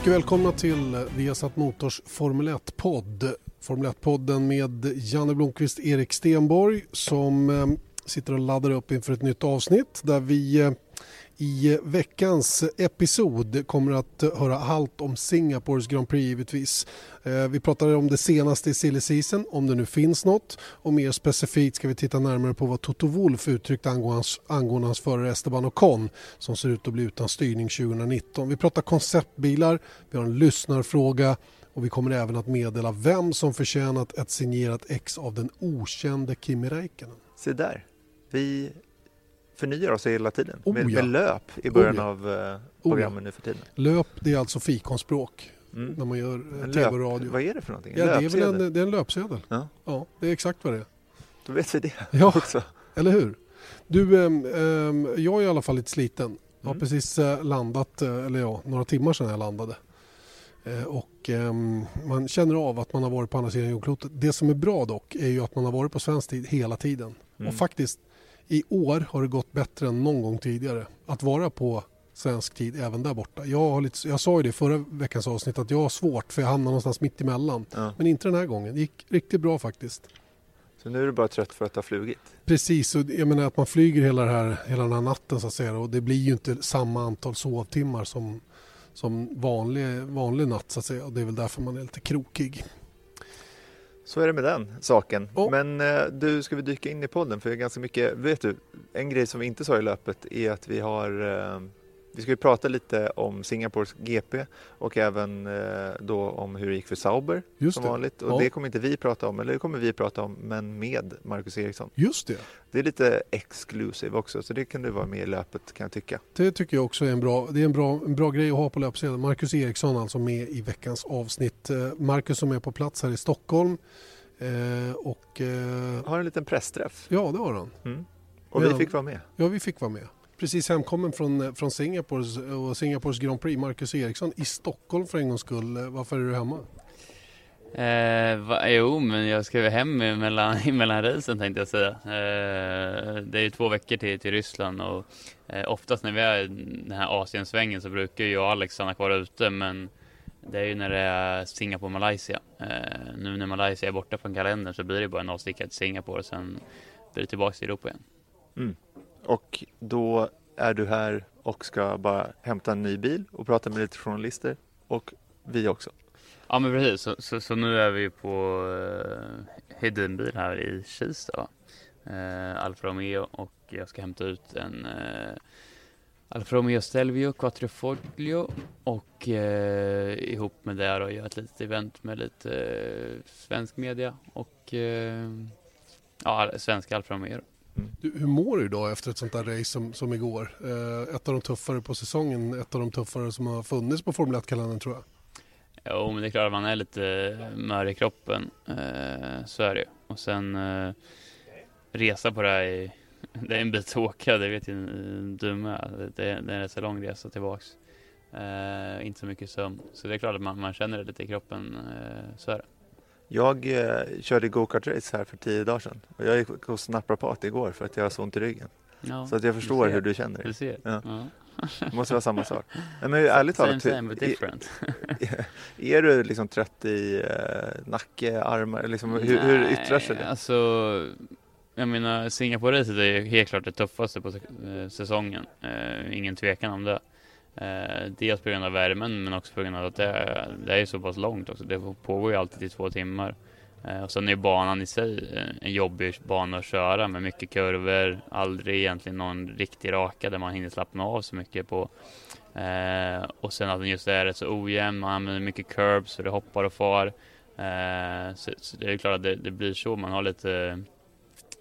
Mycket välkomna till Viasat Motors Formel 1-podd. Formel 1-podden med Janne Blomqvist, Erik Stenborg som eh, sitter och laddar upp inför ett nytt avsnitt där vi eh, i veckans episod kommer att höra allt om Singapores Grand Prix givetvis. Eh, vi pratar om det senaste i silly season, om det nu finns något. Och mer specifikt ska vi titta närmare på vad Toto Wolff uttryckte angående hans, angående hans förare Esteban Ocon som ser ut att bli utan styrning 2019. Vi pratar konceptbilar, vi har en lyssnarfråga och vi kommer även att meddela vem som förtjänat ett signerat ex av den okände Kimi Räikkönen. Se där. Vi förnyar oss hela tiden Oh, med, ja. med löp i början Oh, ja. av eh, programmen nu för tiden. Löp det är alltså fikonspråk Mm. när man gör eh, En tv och radio. Vad är det för någonting? Ja, det, är en, det är en löpsedel. Ja. Ja, det är exakt vad det är. Då vet vi det Ja. också. Eller hur? Du, ehm, jag är i alla fall lite sliten. Jag har Mm. precis eh, landat, eh, eller ja, några timmar sedan jag landade. Eh, och ehm, man känner av att man har varit på andra sidan jordklotet. Det som är bra dock är ju att man har varit på svensk tid hela tiden. Mm. Och faktiskt i år har det gått bättre än någon gång tidigare att vara på svensk tid även där borta. Jag, har lite, jag sa ju det i förra veckans avsnitt att jag har svårt för jag hamnar någonstans mitt emellan. Ja. Men inte den här gången. Det gick riktigt bra faktiskt. Så nu är du bara trött för att ha flugit. Precis, och jag menar att man flyger hela, här, hela den här natten så att säga och det blir ju inte samma antal sovtimmar som, som vanlig, vanlig natt så att säga och det är väl därför man är lite krokig. Så är det med den saken. Ja. Men eh, du, ska vi dyka in i podden? För ganska mycket, vet du, en grej som vi inte sa i löpet är att vi har eh, vi ska ju prata lite om Singapores GP och även eh, då om hur det gick för Sauber Just som det. vanligt. Och Ja. det kommer inte vi prata om, eller det kommer vi prata om, men med Marcus Eriksson. Just det, Det är lite exclusive också, så det kan du vara med i löpet kan jag tycka. det tycker jag också är en bra, det är en bra, en bra grej att ha på löpsedeln. Marcus Eriksson alltså med i veckans avsnitt. Eh, Marcus som är på plats här i Stockholm eh, och eh, Har en liten pressträff. ja det har han. Mm. Och vi fick vara med. Ja vi fick vara med. Precis hemkommen från, eh, från Singapores och Singapores Grand Prix. Marcus Eriksson i Stockholm för en gångs skull. Eh, Varför är du hemma? Eh, va, jo, men jag ska väl hem emellan, emellan racen tänkte jag säga. Eh, det är ju två veckor till, till Ryssland och eh, oftast när vi är i den här Asiensvängen så brukar ju jag och Alex stanna kvar ute men det är ju när det är Singapore Malaysia. Eh, nu när Malaysia är borta från kalendern så blir det bara en avstickare till Singapore och sen blir det tillbaka till Europa igen. Mm. Och då är du här och ska bara hämta en ny bil och prata med lite journalister och vi också. Ja men precis, så, så, så nu är vi på eh, Hedinbil här i Kista. Eh, Alfa Romeo och jag ska hämta ut en eh, Alfa Romeo Stelvio Quattrofoglio och eh, ihop med det då göra ett litet event med lite eh, svensk media och eh, ja, svenska Alfa Romeo. Du, hur mår du idag efter ett sånt där race som, som igår? Eh, ett av de tuffare på säsongen, ett av de tuffare som har funnits på Formel 1-kalendern tror jag. Jo, men det är klart att man är lite mör i kroppen. Eh, så är det ju. Och sen eh, resa på det här i, det är en bit att åka, det vet ju du med. Det, är- det är en rätt så lång resa tillbaks. Eh, inte så mycket sömn. Så det är klart att man, man känner det lite i kroppen. Eh, så är det. Jag eh, körde go-kart-race här för tio dagar sedan och jag gick hos naprapat igår för att jag har så ont i ryggen. Ja, Så att jag förstår ser. hur du känner. Du ser. Ja. Ja. Det måste vara samma sak. Nej, men ärligt Same talat, same but different. är, är du liksom trött i eh, nacke, armar? Liksom, hur, hur yttrar sig Nej, det? Alltså, jag menar Singapore-racet är helt klart det tuffaste på eh, säsongen. Eh, ingen tvekan om det. Eh, dels på grund av värmen men också på grund av att det är, det är så pass långt också. Det pågår ju alltid i två timmar. Eh, och sen är ju banan i sig eh, en jobbig bana att köra med mycket kurvor, aldrig egentligen någon riktig raka där man hinner slappna av så mycket på. Eh, och sen att den just är rätt så ojämn, man använder mycket curbs så det hoppar och far. Eh, så, så det är klart att det, det blir så, man har lite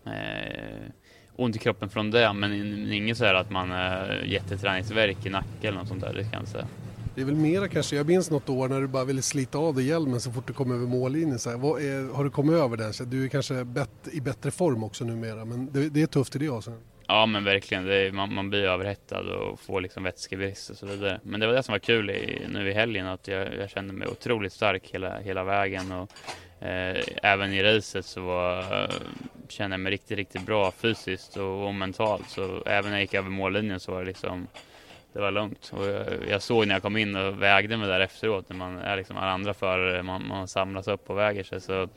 eh, ont i kroppen från det, men inget så här att man är jätteträningsverk i nacken eller något sånt där, det kan jag säga. Det är väl mera kanske, jag minns något år när du bara ville slita av dig hjälmen så fort du kom över mållinjen. Så är, har du kommit över den? Du är kanske bet, i bättre form också numera, men det, det är tufft i det avseendet. Ja men verkligen, är, man, man, blir överhettad och får liksom vätskebrist och så vidare. Men det var det som var kul i, nu i helgen, att jag, jag kände mig otroligt stark hela, hela vägen. Och, eh, Eh, även i racet så var, kände jag mig riktigt, riktigt bra fysiskt och, och mentalt. Så även när jag gick över mållinjen så var det liksom det var lugnt. Och jag, jag, såg när jag kom in och vägde mig där efteråt när man är liksom alla andra förare, man, man samlas upp och väger sig. Så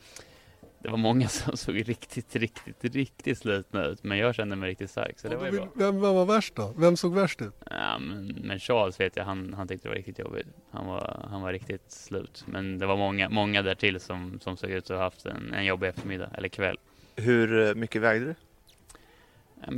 det var många som såg riktigt, riktigt, riktigt slitna ut. Men jag kände mig riktigt stark. Så det var bra. Vem, vem var värst då? Vem såg värst ut? Ja, men, men, Charles vet jag, han, han tyckte det var riktigt jobbigt. Han var, han var riktigt slut. Men det var många, många där till som, som såg ut att ha haft en, en jobbig eftermiddag eller kväll. Hur eh, mycket vägde du?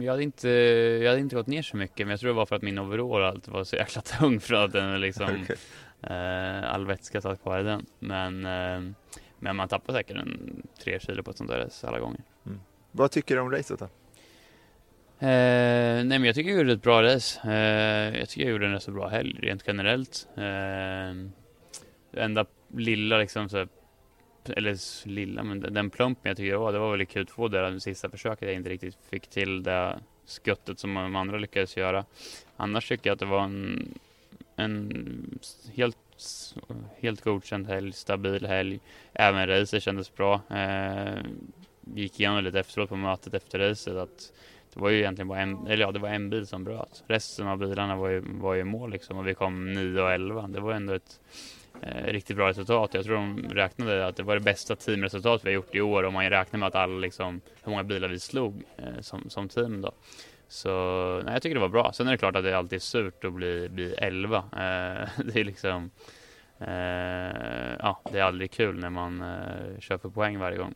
Jag hade, inte, jag hade inte gått ner så mycket, men jag tror det var för att min overall alltid var så jäkla tung för att den liksom okay. eh, all vätska satt kvar i den. Men, eh, men man tappar säkert en tre kilo på ett sånt där race alla gånger. Mm. Vad tycker du om racet då? Eh, nej men jag tycker jag gjorde ett bra race. Eh, jag tycker jag gjorde en rätt så bra helg rent generellt. Eh, det enda lilla liksom så eller lilla, men den plumpen jag tycker det var, det var väl i Q2 där, det sista försöket jag inte riktigt fick till det skuttet som de andra lyckades göra. Annars tycker jag att det var en, en helt, helt godkänd helg, stabil helg. Även racet kändes bra. Eh, gick igenom lite efteråt på mötet efter racet att det var ju egentligen bara en, eller ja, det var en bil som bröt. Resten av bilarna var ju, var ju mål liksom och vi kom 9 och 11. Det var ändå ett eh, riktigt bra resultat. Jag tror de räknade att det var det bästa teamresultat vi har gjort i år om man räknar med att alla liksom, hur många bilar vi slog eh, som, som team då. Så nej, jag tycker det var bra. Sen är det klart att det alltid är surt att bli, bli 11. Eh, det är liksom eh, ja, det är aldrig kul när man eh, kör för poäng varje gång.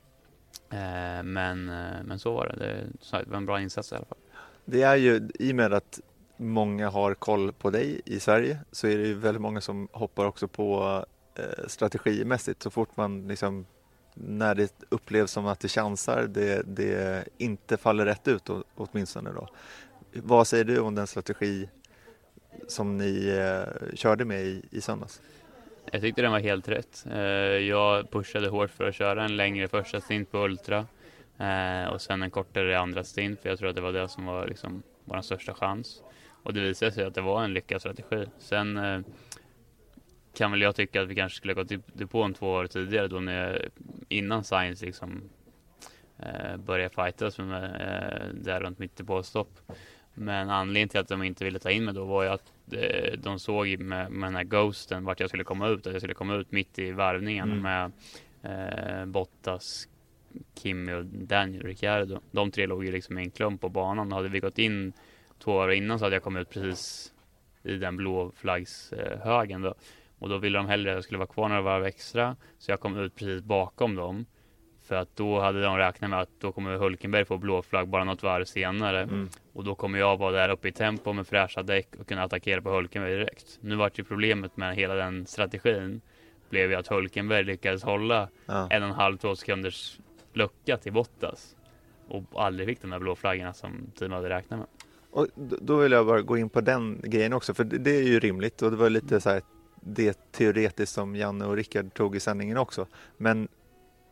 Eh, men, eh, men så var det. det. Det var en bra insats i alla fall. Det är ju i och med att många har koll på dig i Sverige så är det ju väldigt många som hoppar också på eh, strategimässigt så fort man liksom när det upplevs som att det chansar, det, det inte faller rätt ut åtminstone då. Vad säger du om den strategi som ni eh, körde med i, i söndags? Jag tyckte den var helt rätt. Eh, jag pushade hårt för att köra en längre första stint på Ultra eh, och sen en kortare andra stint för jag tror att det var det som var liksom vår största chans. Och det visade sig att det var en lyckad strategi. Sen eh, kan väl jag tycka att vi kanske skulle gått depån två år tidigare då när, innan Science liksom eh, började fightas med eh, där runt mitt depåstopp. Men anledningen till att de inte ville ta in mig då var ju att eh, de såg med, med den här Ghosten vart jag skulle komma ut. Att jag skulle komma ut mitt i varvningen mm. med eh, Bottas, Kimmy och Daniel Ricciardo. De tre låg ju liksom i en klump på banan. Hade vi gått in två år innan så hade jag kommit ut precis i den blåflaggshögen då. Och då ville de hellre att jag skulle vara kvar några varv extra. Så jag kom ut precis bakom dem. För att då hade de räknat med att då kommer Hulkenberg få blå flagg bara något varv senare. Mm. Och då kommer jag vara där uppe i tempo med fräscha däck och kunna attackera på Hulkenberg direkt. Nu vart ju problemet med hela den strategin blev ju att Hulkenberg lyckades hålla ja. en och en halv, två sekunders lucka till Bottas. Och aldrig fick de där blå flaggorna som teamet hade räknat med. Och då vill jag bara gå in på den grejen också, för det är ju rimligt och det var lite så här det teoretiskt som Janne och Rickard tog i sändningen också. Men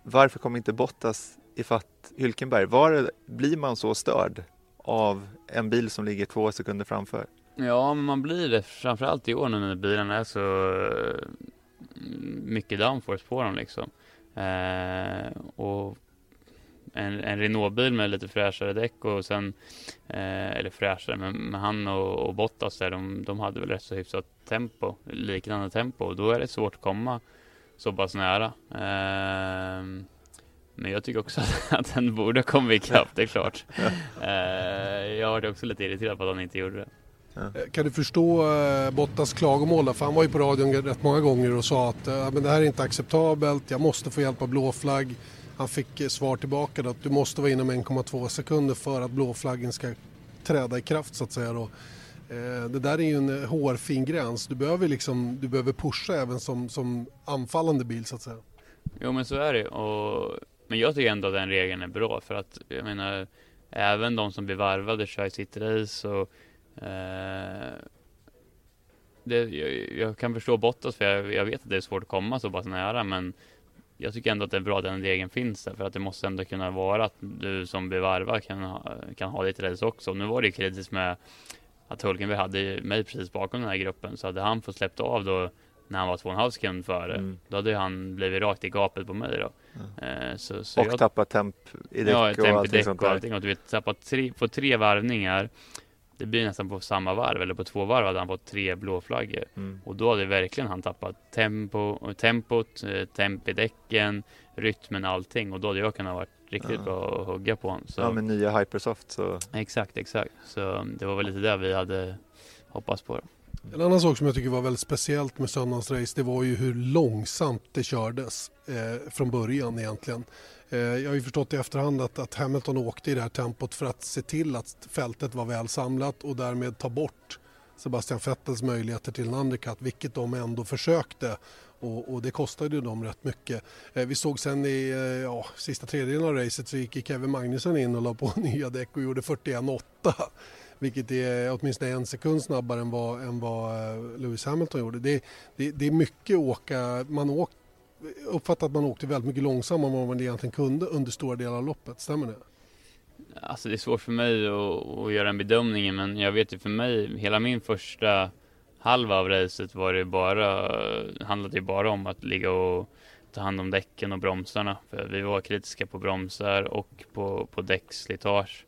varför kom inte Bottas ifatt Hylkenberg? Var blir man så störd av en bil som ligger två sekunder framför? Ja, man blir det framförallt i år nu när bilarna är så eh, mycket downforce på dem liksom. Eh, och en, en Renault-bil med lite fräschare däck och sen, eh, eller fräschare, men, men han och, och Bottas där, de, de hade väl rätt så hyfsat tempo, liknande tempo och då är det svårt att komma så pass nära. Eh, men jag tycker också att den borde ha kommit ikapp, det är klart. Eh, jag var också lite irriterad på att han inte gjorde det. Eh, kan du förstå eh, Bottas klagomål? För han var ju på radion rätt många gånger och sa att eh, men det här är inte acceptabelt, jag måste få hjälp av blåflagg. Han fick eh, svar tillbaka då, att du måste vara inom 1,2 sekunder för att blåflaggen ska träda i kraft så att säga. Då. Eh, det där är ju en eh, hårfin gräns. Du behöver, liksom, du behöver pusha även som, som anfallande bil så att säga. Jo men så är det och, Men jag tycker ändå att den regeln är bra för att jag menar även de som blir varvade kör i sitt race och eh, det, jag, jag, kan förstå Bottas för jag, jag, vet att det är svårt att komma så pass nära men jag tycker ändå att det är bra att den regeln finns där för att det måste ändå kunna vara att du som blir varvad kan ha, kan ha ditt race också. Nu var det kritiskt med att Hulkenberg hade mig precis bakom den här gruppen så hade han fått släppt av då när han var två och en halv sekund före. Mm. Då hade han blivit rakt i gapet på mig då. Mm. Så, så och jag, tappat temp i däck ja, och temp allting i däck och allting. Och du vet, tappat tre, på tre varvningar. Det blir nästan på samma varv, eller på två varv hade han fått tre blåflaggor. Mm. Och då hade verkligen han tappat tempo, tempot, eh, temp i däcken, rytmen, allting. Och då hade jag kunnat varit riktigt ja. bra att hugga på honom. Så. Ja, med nya Hypersoft så. Exakt, exakt. Så det var väl lite det vi hade hoppats på. En annan sak som jag tycker var väldigt speciellt med söndagens race det var ju hur långsamt det kördes eh, från början egentligen. Eh, jag har ju förstått i efterhand att, att, Hamilton åkte i det här tempot för att se till att fältet var väl samlat och därmed ta bort Sebastian Vettels möjligheter till en undercut, vilket de ändå försökte. Och, och det kostade ju dem rätt mycket. Eh, vi såg sen i eh, ja, sista tredjedelen av racet så gick Kevin Magnusson in och la på nya däck och gjorde 41,8 vilket är åtminstone en sekund snabbare än vad, än vad eh, Lewis Hamilton gjorde. Det, det, det är mycket åka, man åker uppfattar att man åkte väldigt mycket långsammare än vad man egentligen kunde under stora delar av loppet, stämmer det? Alltså det är svårt för mig att, att göra en bedömning men jag vet ju för mig, hela min första halva av racet var det bara, handlade ju bara om att ligga och ta hand om däcken och bromsarna. För vi var kritiska på bromsar och på, på däckslitage.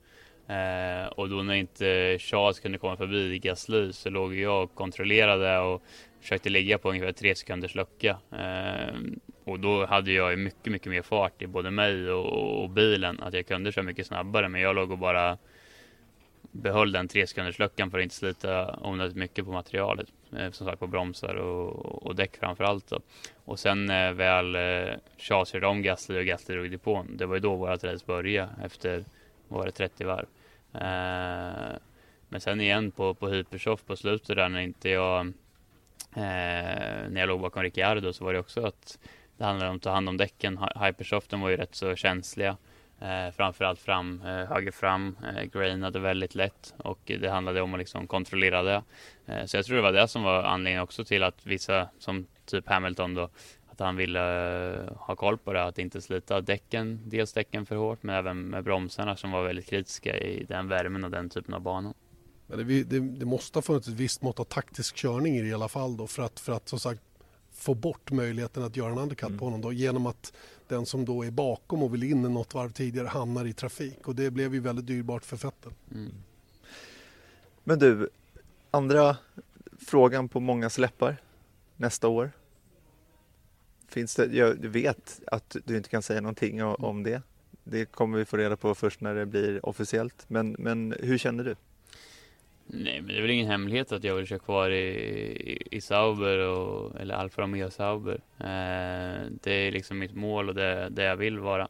Eh, och då när inte Charles kunde komma förbi Gasly så låg jag och kontrollerade och försökte ligga på ungefär tre sekunders lucka. Ehm, och då hade jag mycket, mycket mer fart i både mig och, och, bilen. Att jag kunde köra mycket snabbare men jag låg och bara behöll den tre sekunders luckan för att inte slita onödigt mycket på materialet. Ehm, som sagt på bromsar och, och däck framför allt. Då. Och sen eh, väl eh, Charles körde om Gasly och Gasly drog depån. Det var ju då vårat race började efter var det 30 varv. Ehm, men sen igen på, på Hypersoft på slutet där när inte jag Eh, när jag låg bakom Ricciardo så var det också att det handlade om att ta hand om däcken. Hypersoften var ju rätt så känsliga. Eh, framförallt fram, eh, höger fram, eh, grainade väldigt lätt och det handlade om att liksom kontrollera det. Eh, så jag tror det var det som var anledningen också till att vissa som typ Hamilton då att han ville eh, ha koll på det, att inte slita däcken, dels däcken för hårt, men även med bromsarna som var väldigt kritiska i den värmen och den typen av banor banan. Det, det, det, måste ha funnits ett visst mått av taktisk körning i det i alla fall då för att, för att som sagt få bort möjligheten att göra en undercut mm. på honom då genom att den som då är bakom och vill in något varv tidigare hamnar i trafik och det blev ju väldigt dyrbart för Vettel. Mm. Men du, andra frågan på många släppar nästa år? Finns det, jag vet att du inte kan säga någonting om det. Det kommer vi få reda på först när det blir officiellt. Men, men hur känner du? Nej, men det är väl ingen hemlighet att jag vill köra kvar i, i, i Sauber och, eller Alfa Romeo Sauber. Eh, det är liksom mitt mål och det, det jag vill vara.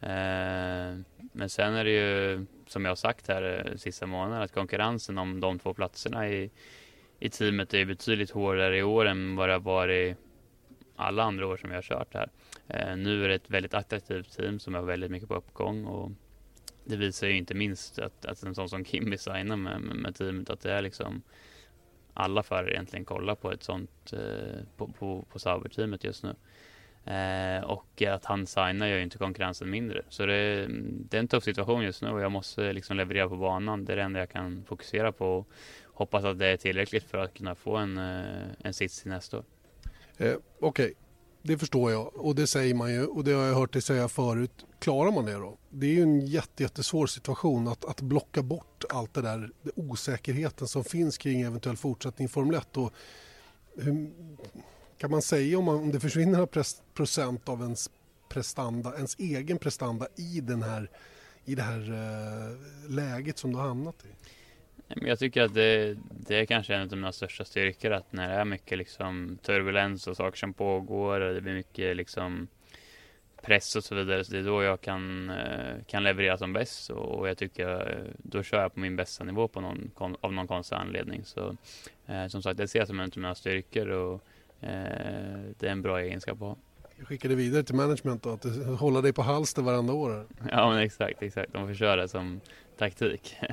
Eh, men sen är det ju, som jag har sagt här eh, sista månaden, att konkurrensen om de två platserna i, i teamet är betydligt hårdare i år än vad det har varit alla andra år som jag har kört här. Eh, nu är det ett väldigt attraktivt team som är väldigt mycket på uppgång och det visar ju inte minst att, att en sån som Kimby signar med, med, med, teamet att det är liksom alla förare egentligen kollar på ett sånt eh, på, på, på Sauber-teamet just nu. Eh, och att han signar gör ju inte konkurrensen mindre. Så det, det, är en tuff situation just nu och jag måste liksom leverera på banan. Det är det enda jag kan fokusera på och hoppas att det är tillräckligt för att kunna få en, eh, en sits till nästa år. Eh, Okej, okay det förstår jag och det säger man ju och det har jag hört dig säga förut. Klarar man det då? Det är ju en jätte, jättesvår situation att, att blocka bort allt det där, det osäkerheten som finns kring eventuell fortsättning i Formel 1. Och hur, kan man säga om, man, om det försvinner några procent av ens prestanda, ens egen prestanda i, den här, i det här eh, läget som du har hamnat i? Jag tycker att det, det är kanske en av mina största styrkor att när det är mycket liksom turbulens och saker som pågår och det blir mycket liksom press och så vidare. Så det är då jag kan, eh, kan leverera som bäst och jag tycker eh, då kör jag på min bästa nivå på någon, av någon konstig anledning. Så eh, som sagt, det ser jag som en av mina styrkor och eh, det är en bra egenskap att ha. Jag skickar det vidare till management då, att hålla dig på halster varandra år. Ja men exakt, exakt. De får köra det som, taktik.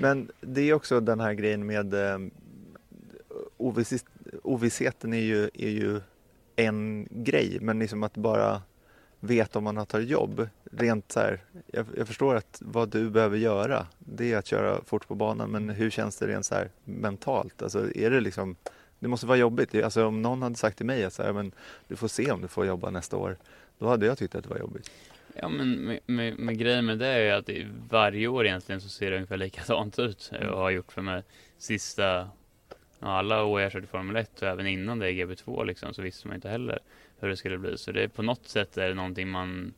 Men det är också den här grejen med eh, oviss, ovissheten är ju, är ju en grej, men liksom att bara veta om man har tagit jobb. Rent så här, jag, jag, förstår att vad du behöver göra, det är att köra fort på banan, men hur känns det rent så här mentalt? Alltså är det liksom, det måste vara jobbigt. Alltså om någon hade sagt till mig att så här, men du får se om du får jobba nästa år, då hade jag tyckt att det var jobbigt. Ja men med, med, med grejen med det är att varje år egentligen så ser det ungefär likadant ut mm. och har gjort för mig sista alla år jag körde Formel 1 och även innan det i GB2 liksom så visste man inte heller hur det skulle bli. Så det är på något sätt är det någonting man,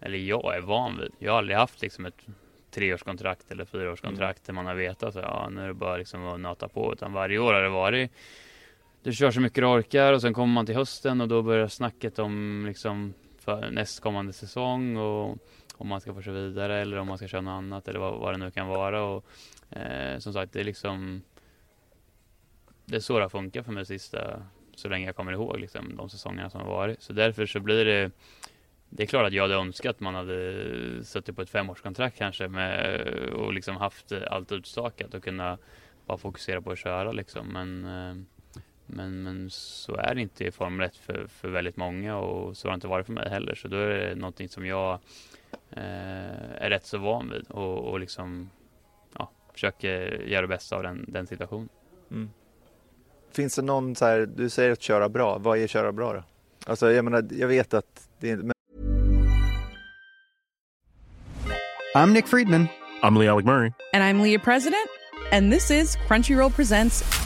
eller jag är van vid. Jag har aldrig haft liksom ett treårskontrakt eller fyraårskontrakt mm. där man har vetat att ja, nu är det bara liksom att nata på. Utan varje år har det varit du kör så mycket du orkar och sen kommer man till hösten och då börjar snacket om liksom för nästkommande säsong och om man ska få köra vidare eller om man ska köra något annat eller vad, vad det nu kan vara. Och, eh, som sagt, det är liksom det är så det har funkat för mig sista, så länge jag kommer ihåg liksom, de säsongerna som har varit. Så därför så blir det det är klart att jag hade önskat att man hade suttit på ett femårskontrakt kanske med, och liksom haft allt utstakat och kunna bara fokusera på att köra liksom. Men, eh, men, men så är det inte i Formel 1 för, för väldigt många och så har det inte varit för mig heller. Så då är det någonting som jag eh, är rätt så van vid och, och liksom ja, försöker göra det bästa av den, den situationen. Mm. Finns det någon så här, du säger att köra bra, vad är köra bra då? Alltså jag menar, jag vet att det är... I'm Nick Friedman. I'm Lee Alec Murray. And I'm Leah President. And this is Crunchyroll Presents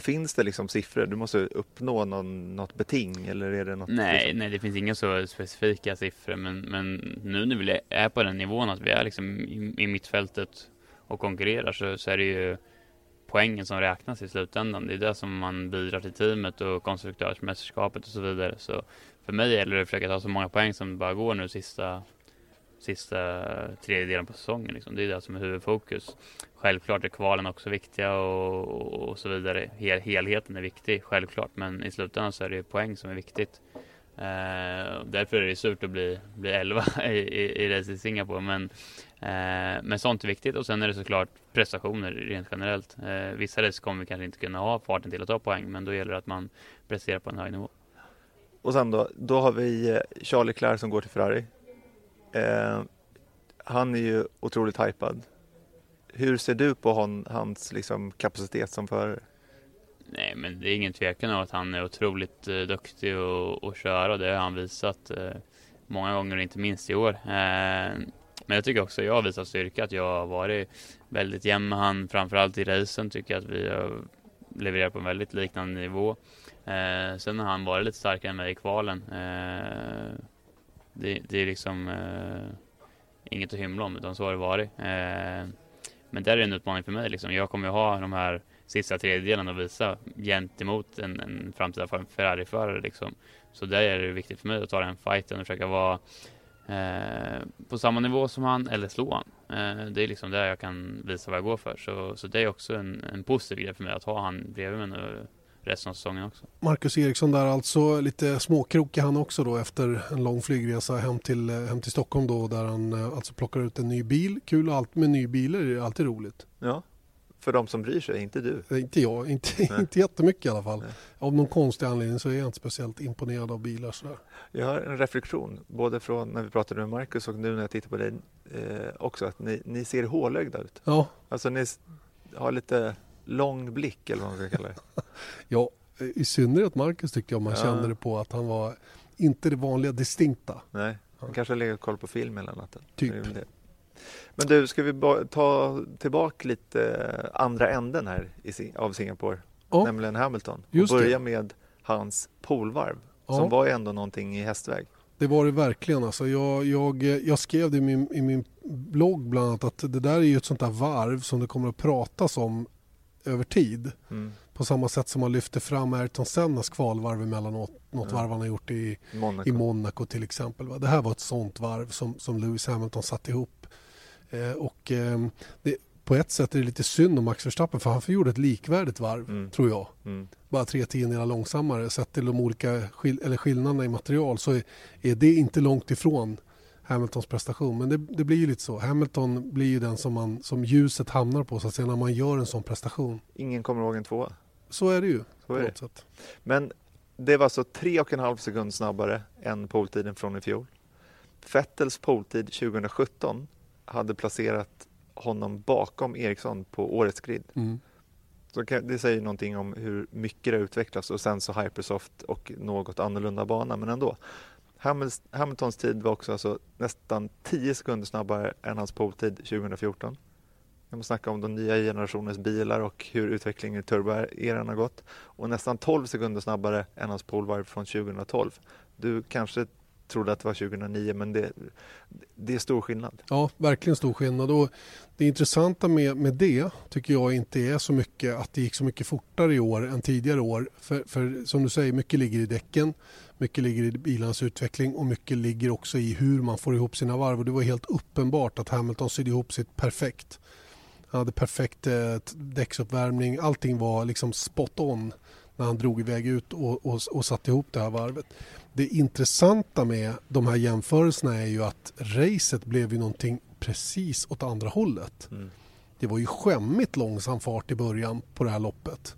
Finns det liksom siffror? Du måste uppnå någon, något beting eller är det något? Nej, liksom? nej, det finns inga så specifika siffror, men, men nu när vi är på den nivån att vi är liksom i, i mittfältet och konkurrerar så, så är det ju poängen som räknas i slutändan. Det är det som man bidrar till teamet och konstruktörsmästerskapet och så vidare. Så för mig gäller det att försöka ta så många poäng som det bara går nu sista sista tredjedelen på säsongen. Liksom. Det är det som är huvudfokus. Självklart är kvalen också viktiga och, och så vidare. Hel, helheten är viktig, självklart. Men i slutändan så är det poäng som är viktigt. Eh, därför är det surt att bli, bli 11 i, i, i race i Singapore. Men, eh, men sånt är viktigt och sen är det såklart prestationer rent generellt. Eh, vissa race kommer vi kanske inte kunna ha farten till att ta poäng men då gäller det att man presterar på en hög nivå. Och sen då, då har vi eh, Charlie Leclerc som går till Ferrari. Eh, han är ju otroligt hypad. Hur ser du på hon, hans liksom, kapacitet som förare? Nej, men det är ingen tvekan om att han är otroligt eh, duktig att köra. Det har han visat eh, många gånger, inte minst i år. Eh, men jag tycker också att jag har visat styrka, att jag har varit väldigt jämn med han. Framförallt i racen tycker jag att vi har levererat på en väldigt liknande nivå. Eh, sen har han varit lite starkare än mig i kvalen. Eh, det, det är liksom eh, inget att hymla om, utan så har det varit. Eh, men där är det en utmaning för mig. Liksom. Jag kommer ju ha de här sista tredjedelen att visa gentemot en, en framtida Ferrari-förare. Liksom. Så där är det viktigt för mig att ta den fighten och försöka vara eh, på samma nivå som han eller slå han. Eh, det är liksom där jag kan visa vad jag går för. Så, så det är också en, en positiv grej för mig att ha han bredvid mig nu resten av säsongen också. Marcus Eriksson där alltså, lite småkrokig han också då efter en lång flygresa hem till, eh, hem till Stockholm då där han eh, alltså plockar ut en ny bil. Kul allt med ny bilar är alltid roligt. Ja, för de som bryr sig, inte du. Eh, Inte jag, inte, inte jättemycket i alla fall. Av någon konstig anledning så är jag inte speciellt imponerad av bilar sådär. Jag har en reflektion, både från när vi pratade med Marcus och nu när jag tittar på dig eh, också, att ni, ni ser hålögda ut. Ja. Alltså ni har lite lång blick eller vad man ska kalla det. Ja, i synnerhet Marcus tyckte jag man Ja. kände det på att han var inte det vanliga distinkta. Nej, han kanske har legat kollat på film hela natten. Typ. Det det. Men du, ska vi ta tillbaka lite eh, andra änden här av Singapore, Ja. nämligen Hamilton. Just och det. börja med hans polvarv, Ja. som var ändå någonting i hästväg. Det var det verkligen. Alltså jag, jag, jag skrev det i min, i min blogg bland annat att det där är ju ett sånt där varv som det kommer att pratas om över tid. Mm. På samma sätt som man lyfter fram Ayrton Sennas kvalvarv emellanåt. Något Ja. varv han har gjort i Monaco. i Monaco till exempel. va. Det här var ett sånt varv som, som Lewis Hamilton satte ihop. Eh, och, eh, det, på ett sätt är det lite synd om Max Verstappen för han gjorde ett likvärdigt varv Mm. tror jag. Mm. Bara tre tiondelar långsammare. Sett till de olika skil, eller skillnaderna i material så är, är det inte långt ifrån Hamiltons prestation. Men det, det blir ju lite så. Hamilton blir ju den som, man, som ljuset hamnar på så att säga, när man gör en sån prestation. Ingen kommer ihåg en tvåa. Så är det ju. Så är det. sätt. Men det var alltså tre och en halv sekund snabbare än poltiden från i fjol. Vettels poltid 2017 hade placerat honom bakom Eriksson på årets grid. Mm. Så det säger någonting om hur mycket det har utvecklats och sen så Hypersoft och något annorlunda bana, men ändå. Hamiltons tid var också alltså nästan 10 sekunder snabbare än hans poltid 2014. När man snackar om de nya generationens bilar och hur utvecklingen i turboeran har gått. Och nästan 12 sekunder snabbare än hans polvarv från 2012. Du kanske trodde att det var 2009 men det, det är stor skillnad. Ja, verkligen stor skillnad. Och det intressanta med, med det tycker jag inte är så mycket att det gick så mycket fortare i år än tidigare år. För, för som du säger, mycket ligger i däcken, mycket ligger i bilarnas utveckling och mycket ligger också i hur man får ihop sina varv. Och det var helt uppenbart att Hamilton sydde ihop sitt perfekt. Han hade perfekt eh, däcksuppvärmning, allting var liksom spot on när han drog iväg ut och, och, och satte ihop det här varvet. Det intressanta med de här jämförelserna är ju att racet blev ju någonting precis åt andra hållet. Det var ju skämmigt långsam fart i början på det här loppet.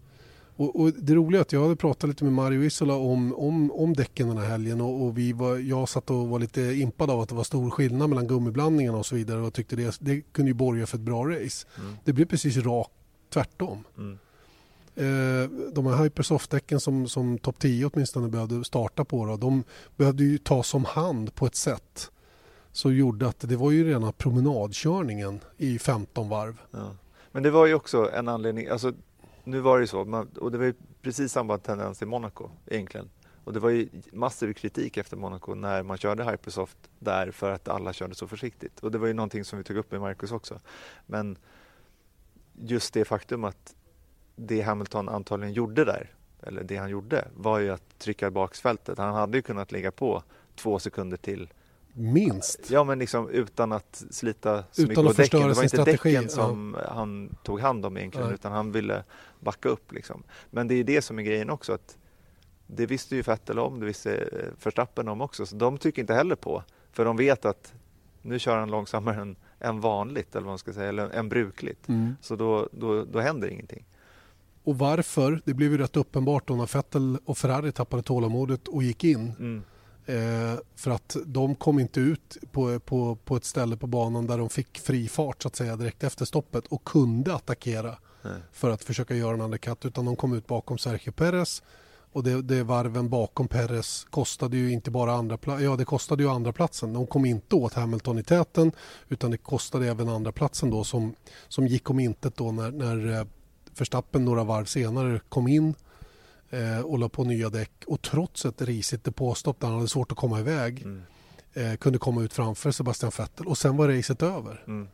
Och, och det roliga är att jag hade pratat lite med Mario Isola om, om, om däcken den här helgen och, och vi var, jag satt och var lite impad av att det var stor skillnad mellan gummiblandningarna och så vidare och tyckte det, det kunde ju borga för ett bra race. Mm. Det blev precis rakt tvärtom. Mm. Eh, de här Hypersoft-däcken som, som topp 10 åtminstone behövde starta på då, de behövde ju tas om hand på ett sätt så gjorde att det var ju rena promenadkörningen i 15 varv. Ja. Men det var ju också en anledning, alltså nu var det ju så, man, och det var ju precis samma tendens i Monaco egentligen. Och det var ju massiv kritik efter Monaco när man körde Hypersoft där för att alla körde så försiktigt. Och det var ju någonting som vi tog upp med Marcus också. Men just det faktum att det Hamilton antagligen gjorde där, eller det han gjorde, var ju att trycka baksfältet. Han hade ju kunnat ligga på två sekunder till Minst. Ja, men liksom utan att slita så Utan mycket på däcken. Det var inte strategi, däcken som han tog hand om egentligen, Nej. utan han ville backa upp. Liksom. Men det är det som är grejen också, att det visste ju Vettel om, det visste eh, Verstappen om också, så de tycker inte heller på. För de vet att nu kör han långsammare än, än vanligt, eller vad man ska säga, eller än brukligt. Mm. Så då, då, då händer ingenting. Och varför? Det blev ju rätt uppenbart då när Vettel och Ferrari tappade tålamodet och gick in. Mm. Eh, för att de kom inte ut på, på, på ett ställe på banan där de fick fri fart så att säga direkt efter stoppet och kunde attackera Nej. för att försöka göra en undercut utan de kom ut bakom Sergio Perez och det, det varven bakom Perez kostade ju inte bara andra ja det kostade ju andra platsen. De kom inte åt Hamilton i täten utan det kostade även andra platsen då som, som gick om intet då när, när eh, Verstappen några varv senare kom in eh, och la på nya däck och trots ett risigt depåstopp där han hade svårt att komma iväg Mm. eh, kunde komma ut framför Sebastian Vettel och sen var racet över. Mm.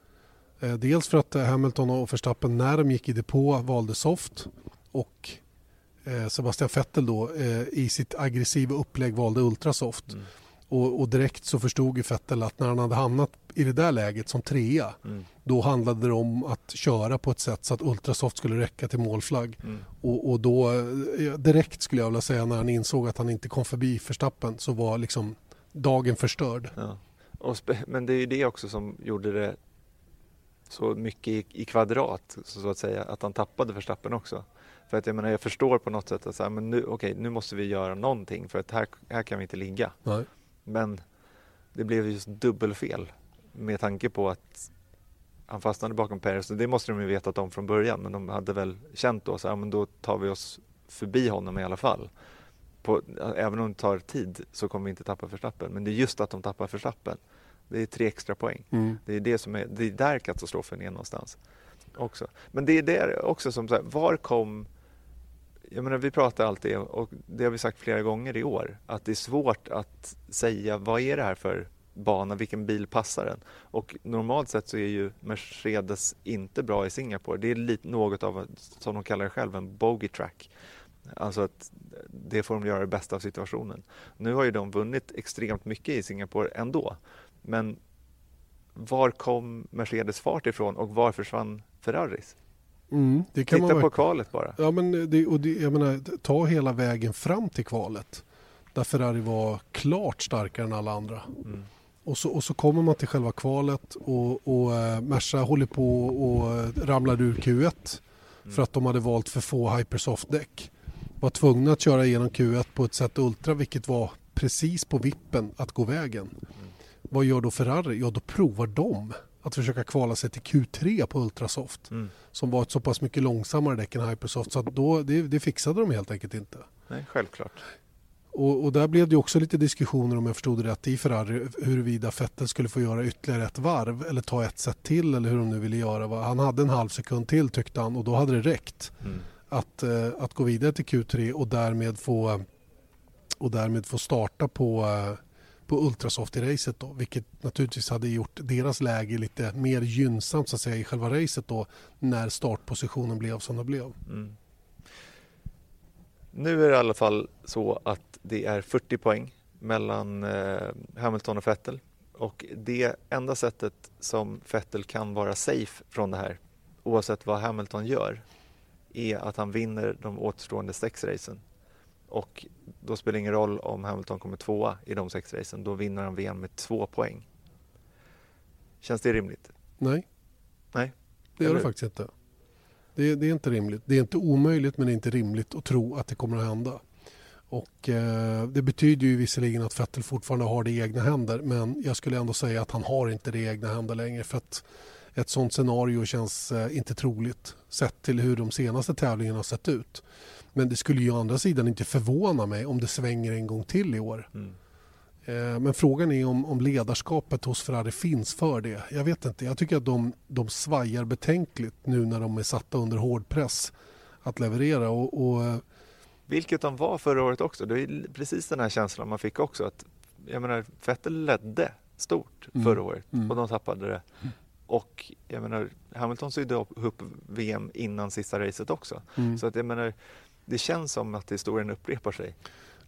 Eh, dels för att eh, Hamilton och Verstappen när de gick i depå valde soft och eh, Sebastian Vettel då i sitt aggressiva upplägg valde ultrasoft. Mm. Och, och, direkt så förstod ju Vettel att när han hade hamnat i det där läget som trea mm. då handlade det om att köra på ett sätt så att Ultrasoft skulle räcka till målflagg. Mm. Och, och, då direkt skulle jag vilja säga när han insåg att han inte kom förbi Förstappen så var liksom dagen förstörd. Ja. men det är ju det också som gjorde det så mycket i, i kvadrat så att säga att han tappade Förstappen också. För att jag menar jag förstår på något sätt att så här, men nu, okay, nu måste vi göra någonting för att här, här kan vi inte ligga. Nej. Men det blev just dubbelfel med tanke på att han fastnade bakom Perez. Det måste de ju vetat om från början men de hade väl känt då så här, men då tar vi oss förbi honom i alla fall. På, även om det tar tid så kommer vi inte tappa förstappen. Men det är just att de tappar förstappen. Det är tre extra poäng. Mm. Det är det som är, det är där katastrofen är någonstans. Också. Men det är där också som så här, var kom jag menar, vi pratar alltid, och det har vi sagt flera gånger i år, att det är svårt att säga vad är det här för bana, vilken bil passar den? Och normalt sett så är ju Mercedes inte bra i Singapore. Det är lite något av, som de kallar det själv, en bogey track. Alltså att det får de göra det bästa av situationen. Nu har ju de vunnit extremt mycket i Singapore ändå. Men var kom Mercedes fart ifrån och var försvann Ferraris? Mm, Titta man... på kvalet bara. Ja, men det, och det, jag menar, ta hela vägen fram till kvalet där Ferrari var klart starkare än alla andra. Mm. Och, så, och så kommer man till själva kvalet och, och äh, Merca håller på och äh, ramlar ur Q1 mm. för att de hade valt för få Hypersoft-däck. Var tvungna att köra igenom Q1 på ett sätt Ultra vilket var precis på vippen att gå vägen. Mm. Vad gör då Ferrari? Ja, då provar de att försöka kvala sig till Q3 på Ultrasoft mm. som var ett så pass mycket långsammare däck än Hypersoft så att då, det, det fixade de helt enkelt inte. Nej, självklart. Och, och, där blev det också lite diskussioner om jag förstod det rätt i Ferrari huruvida Vettel skulle få göra ytterligare ett varv eller ta ett set till eller hur de nu ville göra. Han hade en halv sekund till tyckte han och då hade det räckt mm. att, eh, att gå vidare till Q3 och därmed få, och därmed få starta på eh, på Ultrasoft i racet då, vilket naturligtvis hade gjort deras läge lite mer gynnsamt så att säga i själva racet då när startpositionen blev som den blev. Mm. Nu är det i alla fall så att det är 40 poäng mellan eh, Hamilton och Vettel och det enda sättet som Vettel kan vara safe från det här oavsett vad Hamilton gör är att han vinner de återstående sex racen och då spelar det ingen roll om Hamilton kommer tvåa i de sex racen. Då vinner han VM med två poäng. Känns det rimligt? Nej. Nej. Det gör det faktiskt inte. Det, det, är inte rimligt. Det är inte omöjligt men det är inte rimligt att tro att det kommer att hända. Och eh, Det betyder ju visserligen att Vettel fortfarande har det i egna händer men jag skulle ändå säga att han har inte det i egna händer längre för att ett sånt scenario känns eh, inte troligt sett till hur de senaste tävlingarna har sett ut. Men det skulle ju å andra sidan inte förvåna mig om det svänger en gång till i år. Mm. Eh, men frågan är om, om ledarskapet hos Ferrari finns för det. Jag vet inte. Jag tycker att de, de svajar betänkligt nu när de är satta under hård press att leverera. Och, och... Eh, Vilket de var förra året också. Det är precis den här känslan man fick också. Att, jag menar, Vettel ledde stort mm. förra året mm. och de tappade det. Mm. Och jag menar, Hamilton sydde upp VM innan sista racet också. Mm. Så att jag menar, det känns som att historien upprepar sig.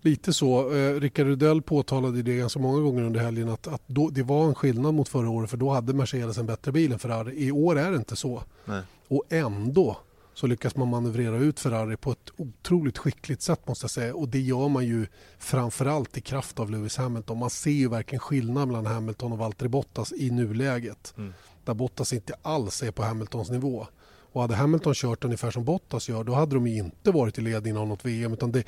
Lite så. Eh, Rickard Rudell påtalade det ganska många gånger under helgen att, att då, det var en skillnad mot förra året för då hade Mercedes en bättre bil än Ferrari. I år är det inte så. Nej. Och ändå så lyckas man manövrera ut Ferrari på ett otroligt skickligt sätt måste jag säga. Och det gör man ju framförallt i kraft av Lewis Hamilton. Man ser ju verkligen skillnad mellan Hamilton och Valtteri Bottas i nuläget. Mm. Där Bottas inte alls är på Hamiltons nivå. Och hade Hamilton kört ungefär som Bottas gör då hade de inte varit i ledningen av något VM. Utan det,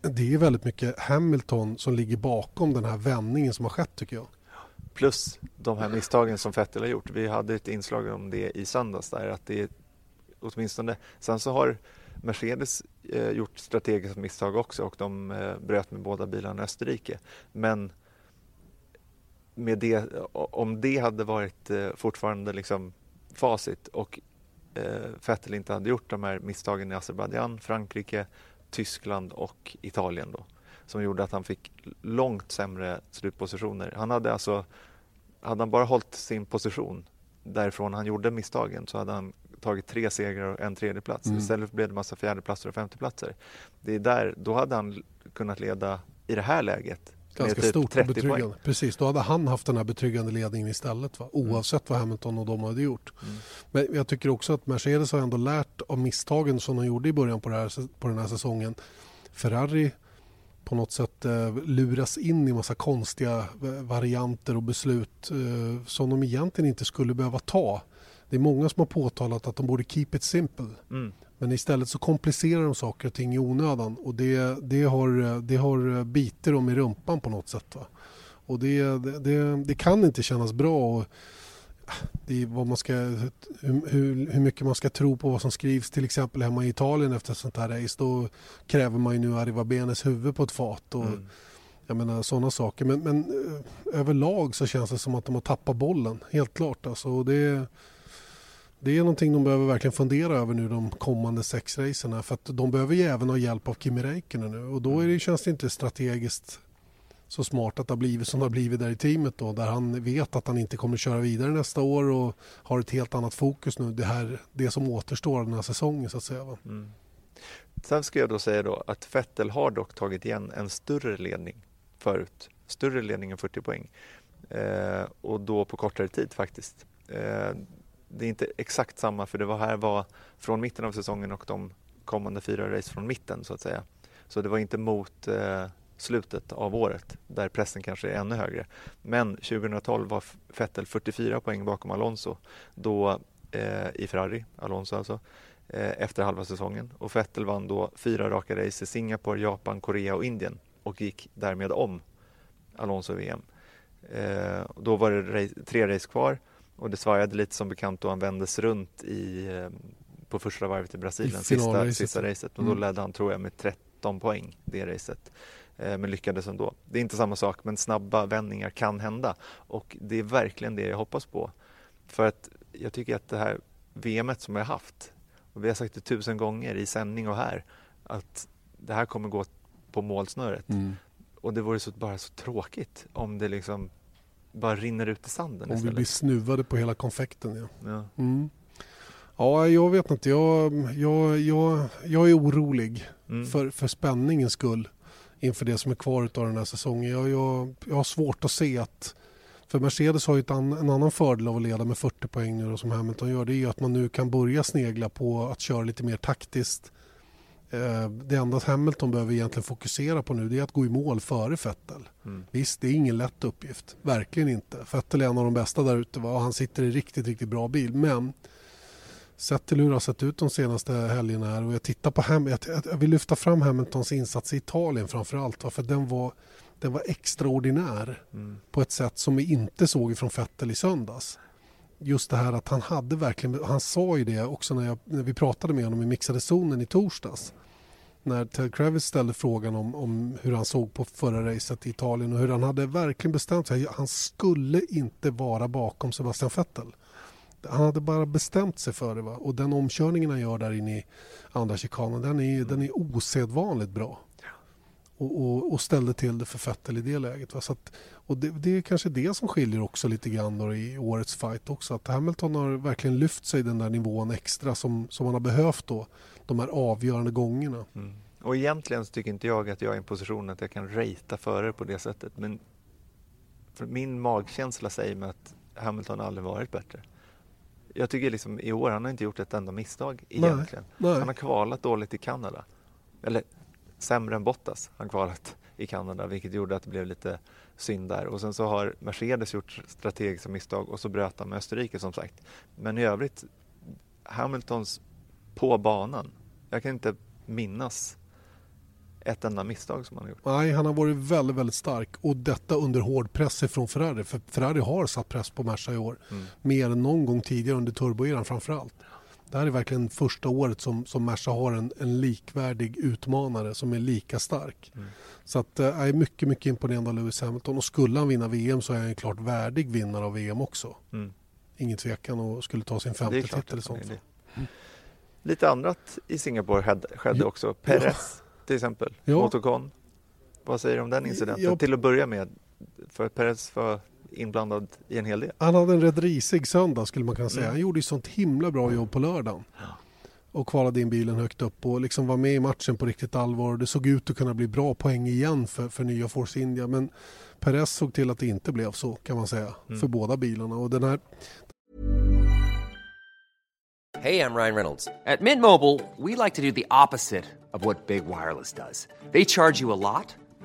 det är väldigt mycket Hamilton som ligger bakom den här vändningen som har skett tycker jag. Plus de här misstagen som Vettel har gjort. Vi hade ett inslag om det i söndags där att det är åtminstone. Sen så har Mercedes eh, gjort strategiska misstag också och de eh, bröt med båda bilarna i Österrike. Men med det, om det hade varit eh, fortfarande liksom facit och eh, Vettel inte hade gjort de här misstagen i Azerbajdzjan, Frankrike, Tyskland och Italien då, som gjorde att han fick långt sämre slutpositioner. Han hade alltså, hade han bara hållit sin position därifrån han gjorde misstagen så hade han tagit tre segrar och en tredjeplats. Mm. Istället blev det massa fjärdeplatser och femteplatser. Det är där, då hade han kunnat leda i det här läget ganska typ stort och 30 betryggande. poäng. Precis, då hade han haft den här betryggande ledningen istället. Va? Oavsett vad Hamilton och de hade gjort. Mm. Men jag tycker också att Mercedes har ändå lärt av misstagen som de gjorde i början på, här, på den här säsongen. Ferrari på något sätt eh, luras in i massa konstiga varianter och beslut eh, som de egentligen inte skulle behöva ta. Det är många som har påtalat att de borde keep it simple. Mm. Men istället så komplicerar de saker och ting i onödan och det, det, har, det har biter dem i rumpan på något sätt. Va? Och det, det, det, kan inte kännas bra. Och det är vad man ska, hur, hur, hur mycket man ska tro på vad som skrivs till exempel hemma i Italien efter ett sånt här race. Då kräver man ju nu Arrivabenes huvud på ett fat. Och, Mm. Jag menar sådana saker. Men, men eh, överlag så känns det som att de har tappat bollen. Helt klart. Alltså, och det, det är någonting de behöver verkligen fundera över nu de kommande sex racerna. För att de behöver ju även ha hjälp av Kimi Räikkönen nu. Och då är det, känns det inte strategiskt så smart att det har blivit som det har blivit där i teamet då. Där han vet att han inte kommer köra vidare nästa år och har ett helt annat fokus nu. Det, här, det som återstår den här säsongen så att säga. Mm. Sen ska jag då säga då att Vettel har dock tagit igen en större ledning förut. Större ledning än 40 poäng. Eh, och då på kortare tid faktiskt. Eh, det är inte exakt samma för det var här var från mitten av säsongen och de kommande fyra race från mitten så att säga. Så det var inte mot eh, slutet av året där pressen kanske är ännu högre. Men 2012 var Vettel 44 poäng bakom Alonso då eh, i Ferrari, Alonso alltså, eh, efter halva säsongen. Och Vettel vann då fyra raka race i Singapore, Japan, Korea och Indien och gick därmed om Alonso i VM. Eh, då var det tre race kvar och det svajade lite som bekant då han vändes runt i, eh, på första varvet i Brasilien, I sista, sista racet. Och Mm. då ledde han, tror jag, med 13 poäng det racet. Eh, men lyckades ändå. Det är inte samma sak, men snabba vändningar kan hända. Och det är verkligen det jag hoppas på. För att jag tycker att det här VMet som jag har haft, och vi har sagt det tusen gånger i sändning och här, att det här kommer gå på målsnöret. Mm. Och det vore så, bara så tråkigt om det liksom bara rinner ut i sanden Om vi istället. blir snuvade på hela konfekten. Ja. Ja. Mm. Ja, jag vet inte. Jag, jag, jag, jag är orolig Mm. för, för spänningens skull inför det som är kvar av den här säsongen. Jag, jag, jag har svårt att se att... För Mercedes har ju an, en annan fördel av att leda med 40 poäng nu då, som Hamilton gör. Det är ju att man nu kan börja snegla på att köra lite mer taktiskt. Eh, Det enda Hamilton behöver egentligen fokusera på nu det är att gå i mål före Vettel. Mm. Visst, det är ingen lätt uppgift. Verkligen inte. Vettel är en av de bästa där ute och han sitter i riktigt, riktigt bra bil. Men sett till hur det har sett ut de senaste helgerna här och jag tittar på Ham jag, jag vill lyfta fram Hamiltons insats i Italien framför allt. va? För den var, den var extraordinär Mm. på ett sätt som vi inte såg från Vettel i söndags. Just det här att han hade verkligen, han sa ju det också när, jag, när vi pratade med honom i mixade zonen i torsdags. När Ted Kravis ställde frågan om, om hur han såg på förra racet i Italien och hur han hade verkligen bestämt sig. Han skulle inte vara bakom Sebastian Vettel. Han hade bara bestämt sig för det. Va? Och den omkörningen han gör där inne i andra chikanen den är, den är osedvanligt bra. Och, och, och ställde till det för Vettel i det läget. Va? Så att, och det, det är kanske det som skiljer också lite grann i årets fight också. Att Hamilton har verkligen lyft sig den där nivån extra som, som han har behövt då. De här avgörande gångerna. Mm. Och egentligen så tycker inte jag att jag är i en position att jag kan ratea före på det sättet. Men min magkänsla säger mig att Hamilton aldrig varit bättre. Jag tycker liksom i år, han har inte gjort ett enda misstag egentligen. nej. Han har kvalat dåligt i Kanada. Eller sämre än Bottas han kvalat i Kanada vilket gjorde att det blev lite synd där. Och sen så har Mercedes gjort strategiska misstag och så bröt han med Österrike som sagt. Men i övrigt, Hamiltons på banan. Jag kan inte minnas ett enda misstag som han har gjort. Nej, han har varit väldigt, väldigt stark och detta under hård press från Ferrari. För Ferrari har satt press på Merca i år. Mm. Mer än någon gång tidigare under turboeran framför allt. Det här är verkligen första året som, som Merca har en, en likvärdig utmanare som är lika stark. Mm. Så att, eh, jag är mycket, mycket imponerad av Lewis Hamilton. Och skulle han vinna VM så är han klart värdig vinnare av VM också. Mm. Ingen tvekan och skulle ta sin femte titel sånt det. Lite annat i Singapore skedde, Ja. också. Perez till exempel, Ja. Motocon. Vad säger du om den incidenten? Ja. Till att börja med, för Perez var inblandad i en hel del. Han hade en rätt risig söndag skulle man kunna säga. Mm. Han gjorde ju sånt himla bra jobb på lördagen. och kvalade in bilen högt upp och liksom var med i matchen på riktigt allvar. Det såg ut att kunna bli bra poäng igen för, för nya Force India men Perez såg till att det inte blev så kan man säga Mm. för båda bilarna och den här Hey, I'm Ryan Reynolds. At Mint Mobile, we like to do the opposite of what Big Wireless does. They charge you a lot,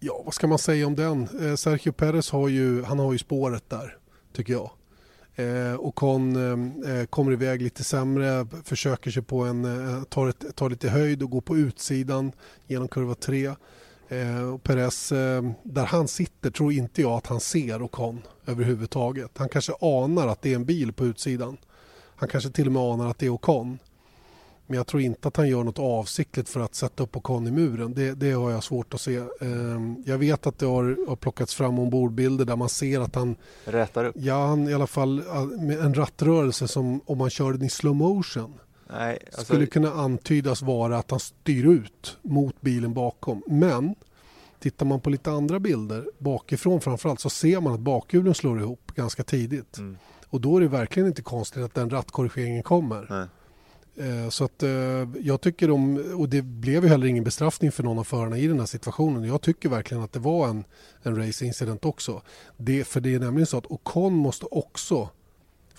ja, vad ska man säga om den? Eh, Sergio Perez har ju, han har ju spåret där, tycker jag. Eh, och Con eh, eh kommer iväg lite sämre, försöker sig på en, eh, tar, ett, tar lite höjd och går på utsidan genom kurva 3. Eh, och Perez, eh, där han sitter tror inte jag att han ser Ocon överhuvudtaget. Han kanske anar att det är en bil på utsidan. Han kanske till och med anar att det är Ocon. Men jag tror inte att han gör något avsiktligt för att sätta upp Ocon i muren. Det, det har jag svårt att se. Ehm, Jag vet att det har, har plockats fram ombordbilder där man ser att han... Rätar upp? Ja, han i alla fall med en rattrörelse som om man kör den i slow motion Nej, alltså, skulle kunna antydas vara att han styr ut mot bilen bakom. Men tittar man på lite andra bilder bakifrån framförallt så ser man att bakhjulen slår ihop ganska tidigt. Mm. Och då är det verkligen inte konstigt att den rattkorrigeringen kommer. Nej. Eh, Så att eh, jag tycker de, och det blev ju heller ingen bestraffning för någon av förarna i den här situationen. Jag tycker verkligen att det var en, en racingincident också. Det, för det är nämligen så att Ocon måste också